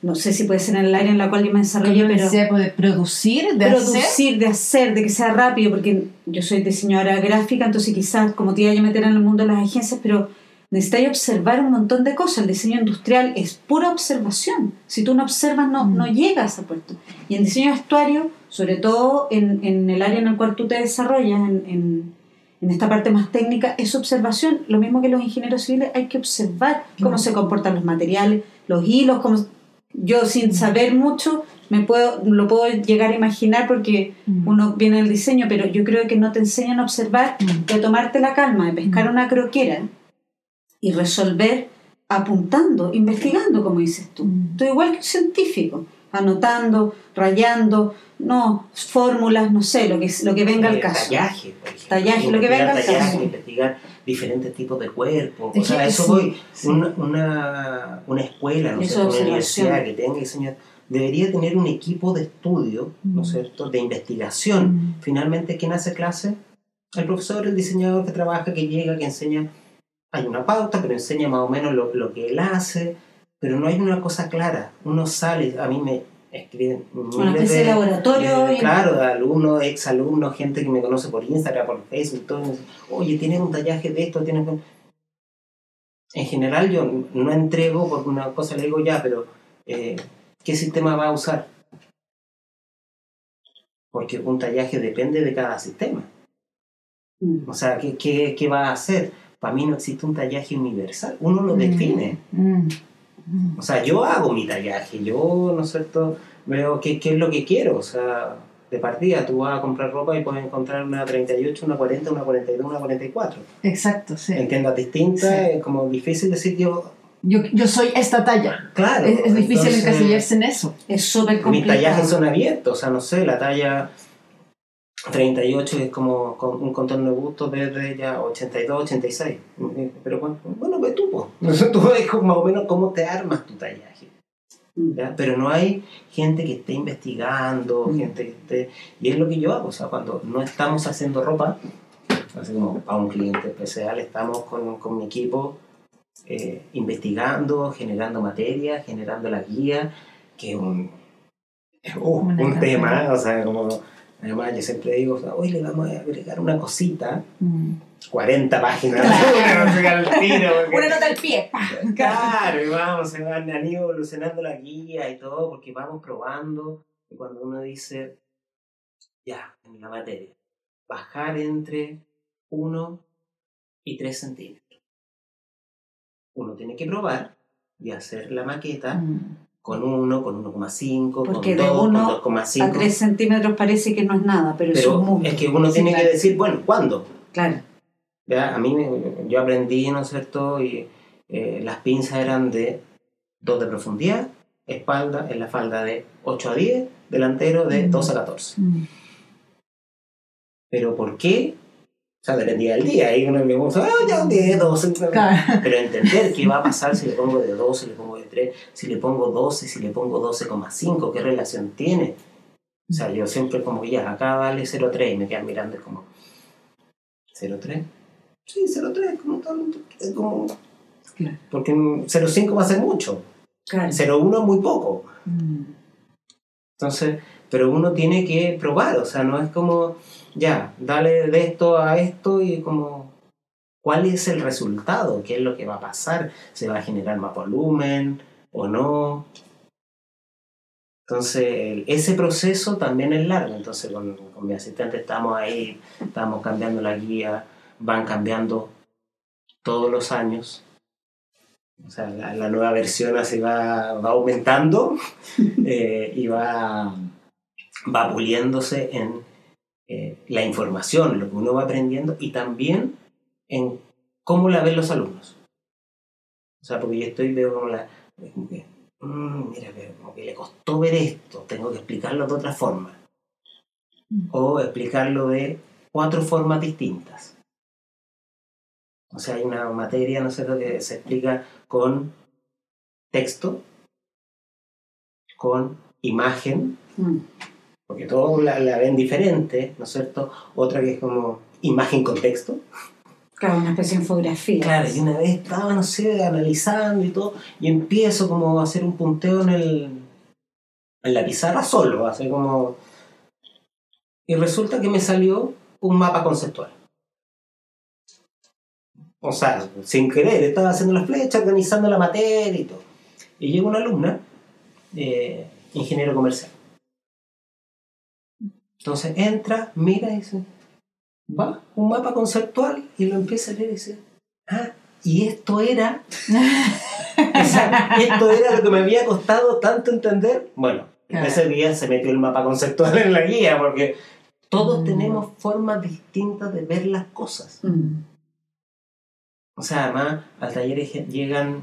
No sé si puede ser en el área en la cual yo me desarrollé, pero decía, pues, de producir, de hacer. producir, de hacer, de que sea rápido, porque yo soy diseñadora gráfica, entonces quizás como te iba a meter en el mundo de las agencias, pero necesitáis observar un montón de cosas. El diseño industrial es pura observación. Si tú no observas, no, Mm. no llegas a puesto. Y en diseño de vestuario, sobre todo en, en el área en el cual tú te desarrollas, en, en, en esta parte más técnica, es observación. Lo mismo que los ingenieros civiles, hay que observar cómo Mm. se comportan los materiales, los hilos, cómo... Yo sin saber mucho me puedo, lo puedo llegar a imaginar porque Mm. uno viene del diseño, pero yo creo que no te enseñan a observar, Mm. de tomarte la calma, de pescar Mm. una croquera y resolver apuntando, investigando, como dices tú. Mm. Tú igual que un científico, anotando, rayando, no, fórmulas, no sé, lo que, lo que venga al Eh, caso. Tallaje, por ejemplo. Tallaje, lo que venga al tallaje, caso. Investigar diferentes tipos de cuerpos. O sea, que eso sí, voy. sí. Una, una, una escuela, ¿no es una universidad que tenga diseño debería tener un equipo de estudio, ¿no es Mm. cierto?, de investigación. Mm. Finalmente, ¿quién hace clase? El profesor, el diseñador que trabaja, que llega, que enseña. Hay una pauta, pero enseña más o menos lo, lo que él hace, pero no hay una cosa clara. Uno sale, a mí me escriben Una especie de laboratorio. eh, y- claro, de alumnos, ex alumnos, gente que me conoce por Instagram, por Facebook, todo. Oye, tienes un tallaje de esto, tienes. un-". En general, yo no entrego porque una cosa le digo ya, pero eh, ¿qué sistema va a usar? Porque un tallaje depende de cada sistema. Mm. O sea, ¿qué, qué, qué va a hacer? Para mí no existe un tallaje universal, uno lo Mm. define. Mm. Mm. O sea, yo hago mi tallaje, yo, ¿no es cierto?, veo qué, qué es lo que quiero. O sea, de partida tú vas a comprar ropa y puedes encontrar una 38, una 40, una 42, una 44. Exacto, sí. En tiendas distintas, Sí. es como difícil decir yo, Yo, yo soy esta talla. claro. Es, es difícil entonces, encasillarse en eso. Es súper Mis complicado. tallajes son abiertos, o sea, no sé, la talla 38 es como con un contorno de gusto desde ya 82, 86. Pero bueno, bueno tú, pues. Tú ves más o menos cómo te armas tu tallaje. Mm. ¿ya? Pero no hay gente que esté investigando, Mm. gente que esté... Y es lo que yo hago, o sea, cuando no estamos haciendo ropa, así como a un cliente especial, estamos con, con mi equipo eh, investigando, generando materia, generando la guía, que es un, Una un tema, o sea, como... Además, yo siempre digo, o sea, hoy le vamos a agregar una cosita, Mm. 40 páginas, Claro. al tiro, porque- Una nota al pie. Claro, y vamos, se van, han ido evolucionando la guía y todo, porque vamos probando. Y cuando uno dice, ya, en la materia, bajar entre 1 y 3 centímetros. Uno tiene que probar y hacer la maqueta Mm. Con 1, con 1,5, con 2, Porque de con uno 2,5. A 3 centímetros parece que no es nada, pero, es un Pero mundo. es que uno tiene claro. que decir, bueno, ¿cuándo? Claro. ¿Ya? A mí, yo aprendí, ¿no es cierto? Y eh, las pinzas eran de 2 de profundidad, espalda, en la falda de 8 a 10, delantero de Mm. 12 a 14. Mm. ¿Pero por qué? O sea, dependía del día. Ahí uno me dice, ah, ya un 10, 12. Claro. Pero entender qué va a pasar si le pongo de 2, si le pongo de 3, si le pongo 12, si le pongo 12,5, qué relación tiene. O sea, yo siempre como que ya, acá vale 0,3 y me quedan mirando es como, ¿0,3? Sí, 0,3, como tal, es como... Claro. Porque en 0,5 va a ser mucho, Claro. 0,1 es muy poco. Mm. Entonces, pero uno tiene que probar, o sea, no es como, ya, dale de esto a esto y como, ¿cuál es el resultado? ¿Qué es lo que va a pasar? ¿Se va a generar más volumen o no? Entonces, ese proceso también es largo. Entonces, con, con mi asistente estamos ahí, estamos cambiando la guía, van cambiando todos los años. O sea, la, la nueva versión así va, va aumentando eh, y va, va puliéndose en eh, la información, lo que uno va aprendiendo y también en cómo la ven los alumnos. O sea, porque yo estoy, veo como la... como que, "Mm, mira, como que le costó ver esto, tengo que explicarlo de otra forma. O explicarlo de cuatro formas distintas. O sea, hay una materia, no sé, que se explica con texto, con imagen, Mm. Porque todos la, la ven diferente, ¿no es cierto? Otra que es como imagen con texto. Claro, una especie de infografía. Claro, y una vez estaba, no sé, analizando y todo, y empiezo como a hacer un punteo en, el, en la pizarra solo, así como... Y resulta que me salió un mapa conceptual. O sea, sin querer, estaba haciendo las flechas, organizando la materia y todo. Y llega una alumna, eh, ingeniero comercial. Entonces entra, mira y dice, va, un mapa conceptual y lo empieza a leer y dice, ah, y esto era, esto era lo que me había costado tanto entender. Bueno, Claro. ese día se metió el mapa conceptual en la guía porque todos Mm. tenemos formas distintas de ver las cosas. Mm. O sea, además al taller llegan,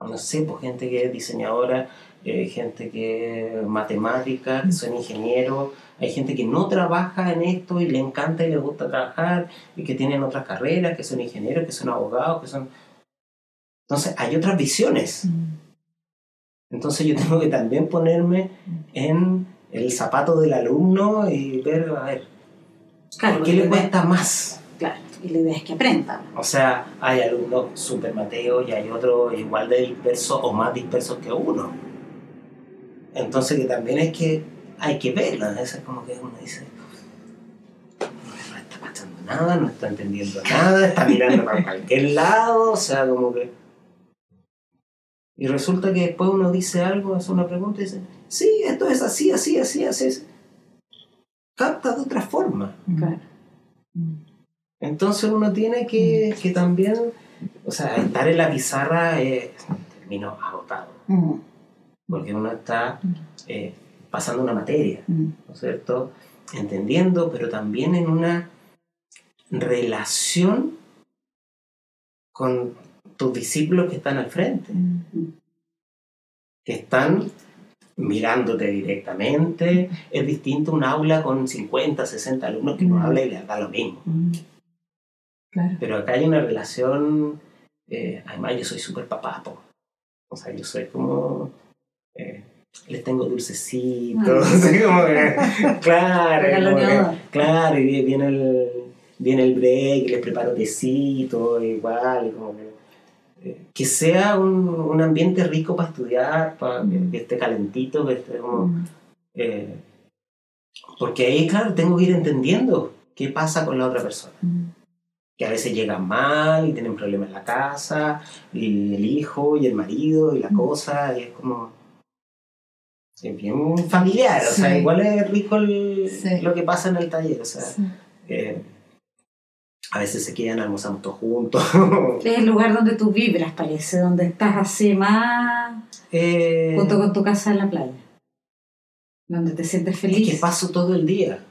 no sé, pues gente que es diseñadora, eh, gente que es matemática, que son ingenieros, hay gente que no trabaja en esto y le encanta y le gusta trabajar, y que tienen otras carreras, que son ingenieros, que son abogados, que son... Entonces hay otras visiones. Entonces yo tengo que también ponerme en el zapato del alumno y ver, a ver, Claro, ¿por qué le cuesta más? Claro, y la idea es que aprendan. O sea, hay alumnos súper mateos y hay otros igual de dispersos o más dispersos que uno. Entonces que también es que hay que verlo. A veces como que uno dice, no está pasando nada, no está entendiendo nada, está mirando para cualquier lado, o sea, como que... Y resulta que después uno dice algo, hace una pregunta y dice, sí, esto es así, así, así, así. así". Capta de otra forma. Claro. Entonces uno tiene que, que también, o sea, estar en la pizarra es termino agotado, Mm. Porque uno está eh, pasando una materia, Mm. ¿no es cierto? Entendiendo, pero también en una relación con tus discípulos que están al frente, que están mirándote directamente. Es distinto un aula con 50, 60 alumnos que no Mm. habla y les da lo mismo. Mm. Claro. Pero acá hay una relación, eh, además yo soy súper papá, po. o sea, yo soy como, eh, les tengo dulcecitos, Ah. así como que, claro, como que- claro, y viene el, viene el break, les preparo tecito, igual, y como que, eh, que sea un, un ambiente rico para estudiar, para que, Mm. que esté calentito, que esté como... Mm. eh, porque ahí, claro, tengo que ir entendiendo qué pasa con la otra persona Mm. que a veces llegan mal y tienen problemas en la casa, y el hijo y el marido y la Mm. cosa, y es como. Es bien familiar, o sea, igual es rico el- Sí. lo que pasa en el taller, o sea, Sí. eh, a veces se quedan, almorzamos todos juntos. Es el lugar donde tú vibras, parece, donde estás así más eh, junto con tu casa en la playa. Donde te sientes es feliz. que paso todo el día.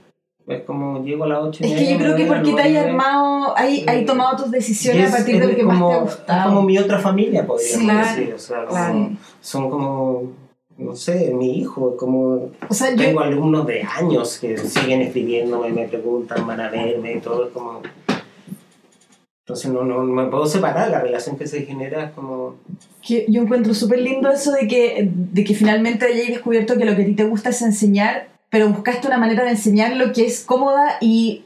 Es como llego a las 8 y Es que yo creo que porque te hay armado, hay, hay Eh, tomado tus decisiones es- a partir de es lo que más como- te ha Es como mi otra familia, podríamos Claro, decir. O sea, como- claro. son como, no sé, mi hijo, como O sea, yo, Tengo alumnos de años que siguen escribiéndome, me preguntan, van a verme y todo, es como... Entonces no, no, no me puedo separar, la relación que se genera es como... que yo encuentro súper lindo eso de que, de que finalmente hayáis descubierto que lo que a ti te gusta es enseñar, pero buscaste una manera de enseñarlo que es cómoda y,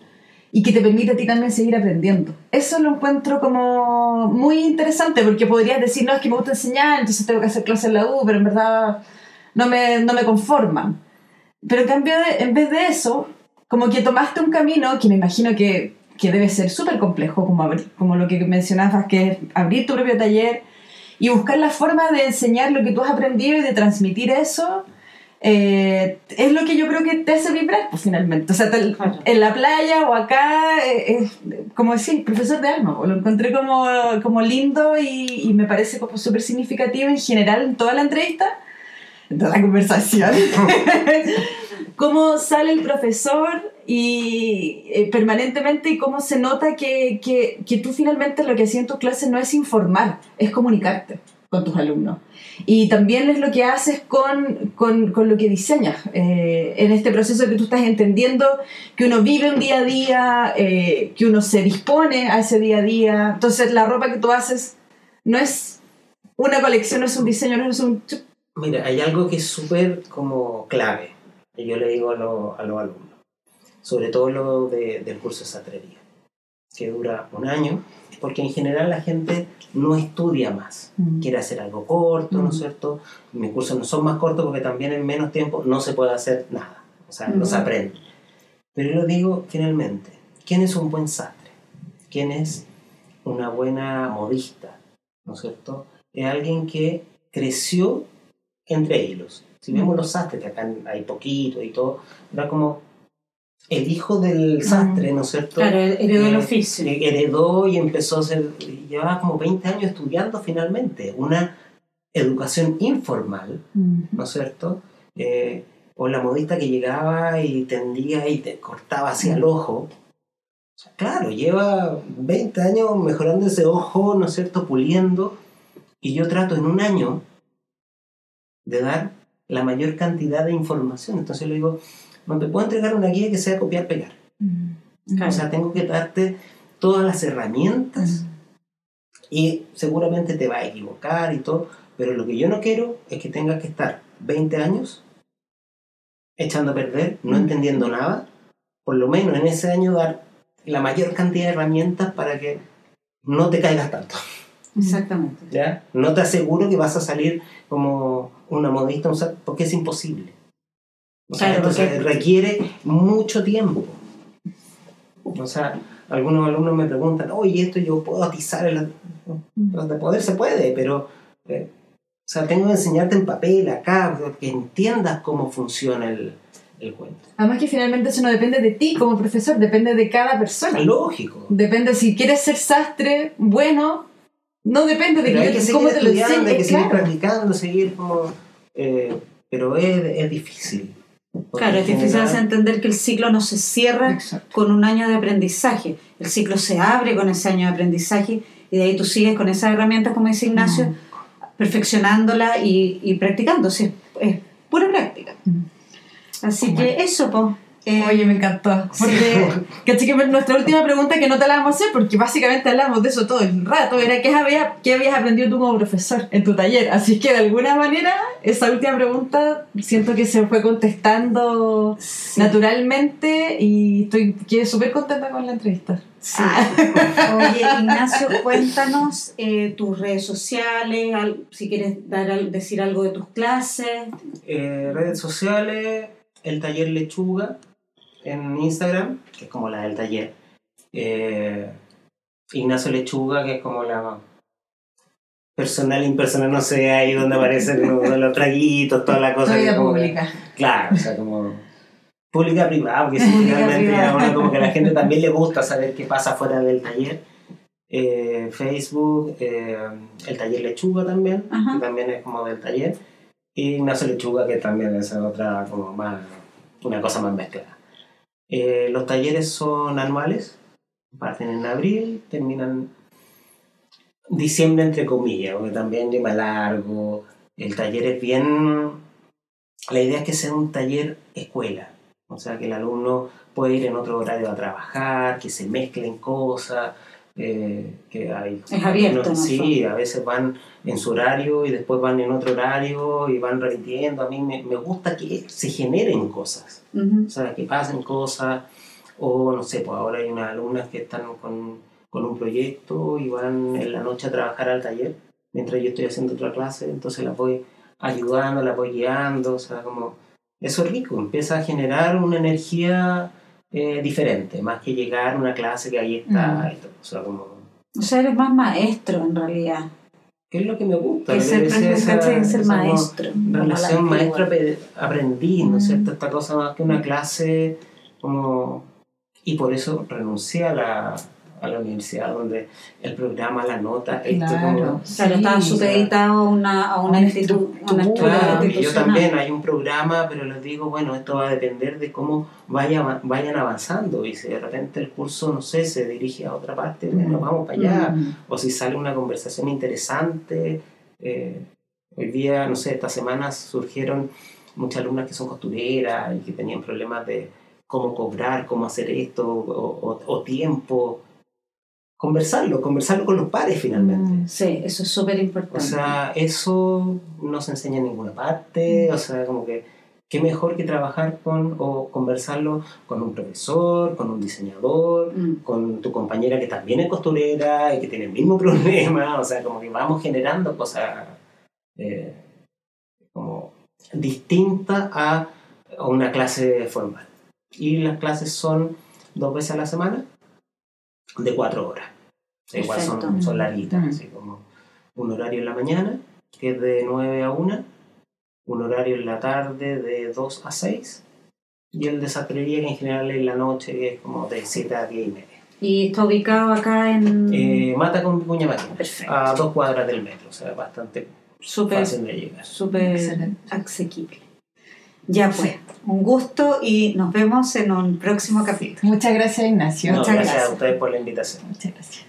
y que te permite a ti también seguir aprendiendo. Eso lo encuentro como muy interesante, porque podrías decir, no, es que me gusta enseñar, entonces tengo que hacer clases en la U, pero en verdad no me, no me conforman. Pero en cambio, de- en vez de eso, como que tomaste un camino que me imagino que, que debe ser súper complejo, como, abrir- como lo que mencionabas, que es abrir tu propio taller y buscar la forma de enseñar lo que tú has aprendido y de transmitir eso. eh, es lo que yo creo que te hace vibrar, pues finalmente. O sea, te- Claro. en la playa o acá, eh, es, como decir, profesor de alma, pues, lo encontré como, como lindo y, y me parece como súper significativo en general en toda la entrevista, toda la conversación. cómo sale el profesor y eh, permanentemente y cómo se nota que, que, que tú finalmente lo que hacías en tu clase no es informar, es comunicarte con tus alumnos. Y también es lo que haces con, con, con lo que diseñas, eh, en este proceso que tú estás entendiendo, que uno vive un día a día, eh, que uno se dispone a ese día a día. Entonces la ropa que tú haces no es una colección, no es un diseño, no es un... chup. Mira, hay algo que es súper como clave, y yo le digo a, lo- a los alumnos, sobre todo lo de- del curso de sastrería, que dura un año, porque en general la gente no estudia más, quiere hacer algo corto, ¿no es Mm. cierto? Mis cursos no son más cortos porque también en menos tiempo no se puede hacer nada, o sea, no se Ujú. aprende. Pero yo lo digo finalmente, ¿quién es un buen sastre? ¿Quién es una buena modista? ¿No es cierto? Es alguien que creció entre hilos. Si vemos los sastres, que acá hay poquito y todo, era como el hijo del sastre, ¿no es cierto? Claro, heredó el Eh, oficio. eh, heredó y empezó a hacer, llevaba como 20 años estudiando finalmente, una educación informal, ¿no es cierto? Eh, o la modista que llegaba y tendía y te cortaba hacia el ojo. O sea, claro, lleva 20 años mejorando ese ojo, ¿no es cierto? Puliendo. Y yo trato en un año de dar la mayor cantidad de información. Entonces le digo, no te puedo entregar una guía que sea copiar-pegar. O sea, tengo que darte todas las herramientas y seguramente te va a equivocar y todo, pero lo que yo no quiero es que tengas que estar 20 años echando a perder, no Mm. entendiendo nada, por lo menos en ese año dar la mayor cantidad de herramientas para que no te caigas tanto, Exactamente. ¿ya? No te aseguro que vas a salir como una modista, porque es imposible. O sea, Claro, entonces porque- requiere mucho tiempo. O sea, algunos alumnos me preguntan, oye, esto yo puedo atizar el... De poder se puede, pero... eh, o sea, tengo que enseñarte en papel acá, que entiendas cómo funciona el, el cuento. Además que finalmente eso no depende de ti como profesor, depende de cada persona. Lógico. Depende si quieres ser sastre bueno, no depende de Pero que hay yo- que seguir cómo te lo hay que seguir claro. practicando, seguir como... eh, pero es, es difícil. Claro, es difícil general- hacer entender que el ciclo no se cierra Exacto. con un año de aprendizaje. El ciclo se abre con ese año de aprendizaje y de ahí tú sigues con esas herramientas, como dice Ignacio, Mm. perfeccionándola y, y practicando. Es, es pura práctica. Mm. Así que eso, pues. Oye, me encantó. Porque, que nuestra última pregunta que no te la vamos a hacer, porque básicamente hablamos de eso todo el rato, era ¿qué habías, qué habías aprendido tú como profesor en tu taller? Así que de alguna manera, esa última pregunta siento que se fue contestando naturalmente y estoy quedé súper contenta con la entrevista. Sí. Oye, Ignacio, cuéntanos eh, tus redes sociales, al- si quieres dar, decir algo de tus clases. Eh, redes sociales, el taller Lechuga en Instagram, que es como la del taller. Eh, Ignacio Lechuga, que es como la personal, impersonal, no sé, ahí donde aparecen los, los traguitos, toda la cosa. Soy que como que- pública. claro, o sea, como pública privada, porque sí, finalmente privada. a uno como que a la gente también le gusta saber qué pasa fuera del taller. Eh, Facebook, eh, el taller Lechuga también, Ajá. que también es como del taller. Y Ignacio Lechuga, que también es otra, como más, una cosa más mezclada. Eh, los talleres son anuales, parten en abril, terminan diciembre entre comillas, porque también me largo. El taller es bien... La idea es que sea un taller escuela, o sea, que el alumno puede ir en otro horario a trabajar, que se mezclen cosas, eh, que hay. Es abierto, ¿no? Sí, a veces van en su horario y después van en otro horario y van repitiendo. A mí me, me gusta que se generen cosas, Ujú. o sea, que pasen cosas. O no sé, pues ahora hay unas alumnas que están con, con un proyecto y van en la noche a trabajar al taller mientras yo estoy haciendo otra clase, entonces las voy ayudando, las voy guiando, o sea, como eso es rico, empieza a generar una energía eh, diferente, más que llegar a una clase que ahí está, Mm. como, O sea, eres más maestro en realidad. ¿qué es lo que me gusta? Que ser, ser maestro. Relación antigua. maestro-aprendiz, ¿no es Mm. cierto? Esta cosa más que una clase, como... Y por eso renuncié a la, a la universidad donde el programa, la nota, esto como... Claro, sí. supeditado a una, a una, Una institu- una Claro, yo también hay un programa, pero les digo, bueno, esto va a depender de cómo vaya, vayan avanzando y si de repente el curso, no sé, se dirige a otra parte, bueno, Mm. vamos para allá. Mm. O si sale una conversación interesante. eh, hoy día, no sé, estas semanas surgieron muchas alumnas que son costureras y que tenían problemas de cómo cobrar, cómo hacer esto, o, o- o tiempo. Conversarlo, conversarlo con los pares finalmente. Mm. Sí, eso es súper importante. O sea, eso no se enseña en ninguna parte, o sea, como que qué mejor que trabajar con o conversarlo con un profesor, con un diseñador, Mm. con tu compañera que también es costurera y que tiene el mismo problema, o sea, como que vamos generando cosas eh, como distintas a, a una clase formal. Y las clases son dos veces a la semana, de cuatro horas. Igual son, son larguitas, Mm. así como un horario en la mañana, que es de 9 a 1, un horario en la tarde de 2 a 6, y el de sastrería que en general en la noche que es como de 7 a 10 y media. Y está ubicado acá en... Eh, mata con Vicuña Perfecto. a dos cuadras del metro, o sea, bastante Súper fácil de llegar. súper Excelente. asequible. Ya pues, un gusto y nos vemos en un próximo capítulo. Muchas gracias, Ignacio. No, Muchas gracias a gracias. ustedes por la invitación. Muchas gracias.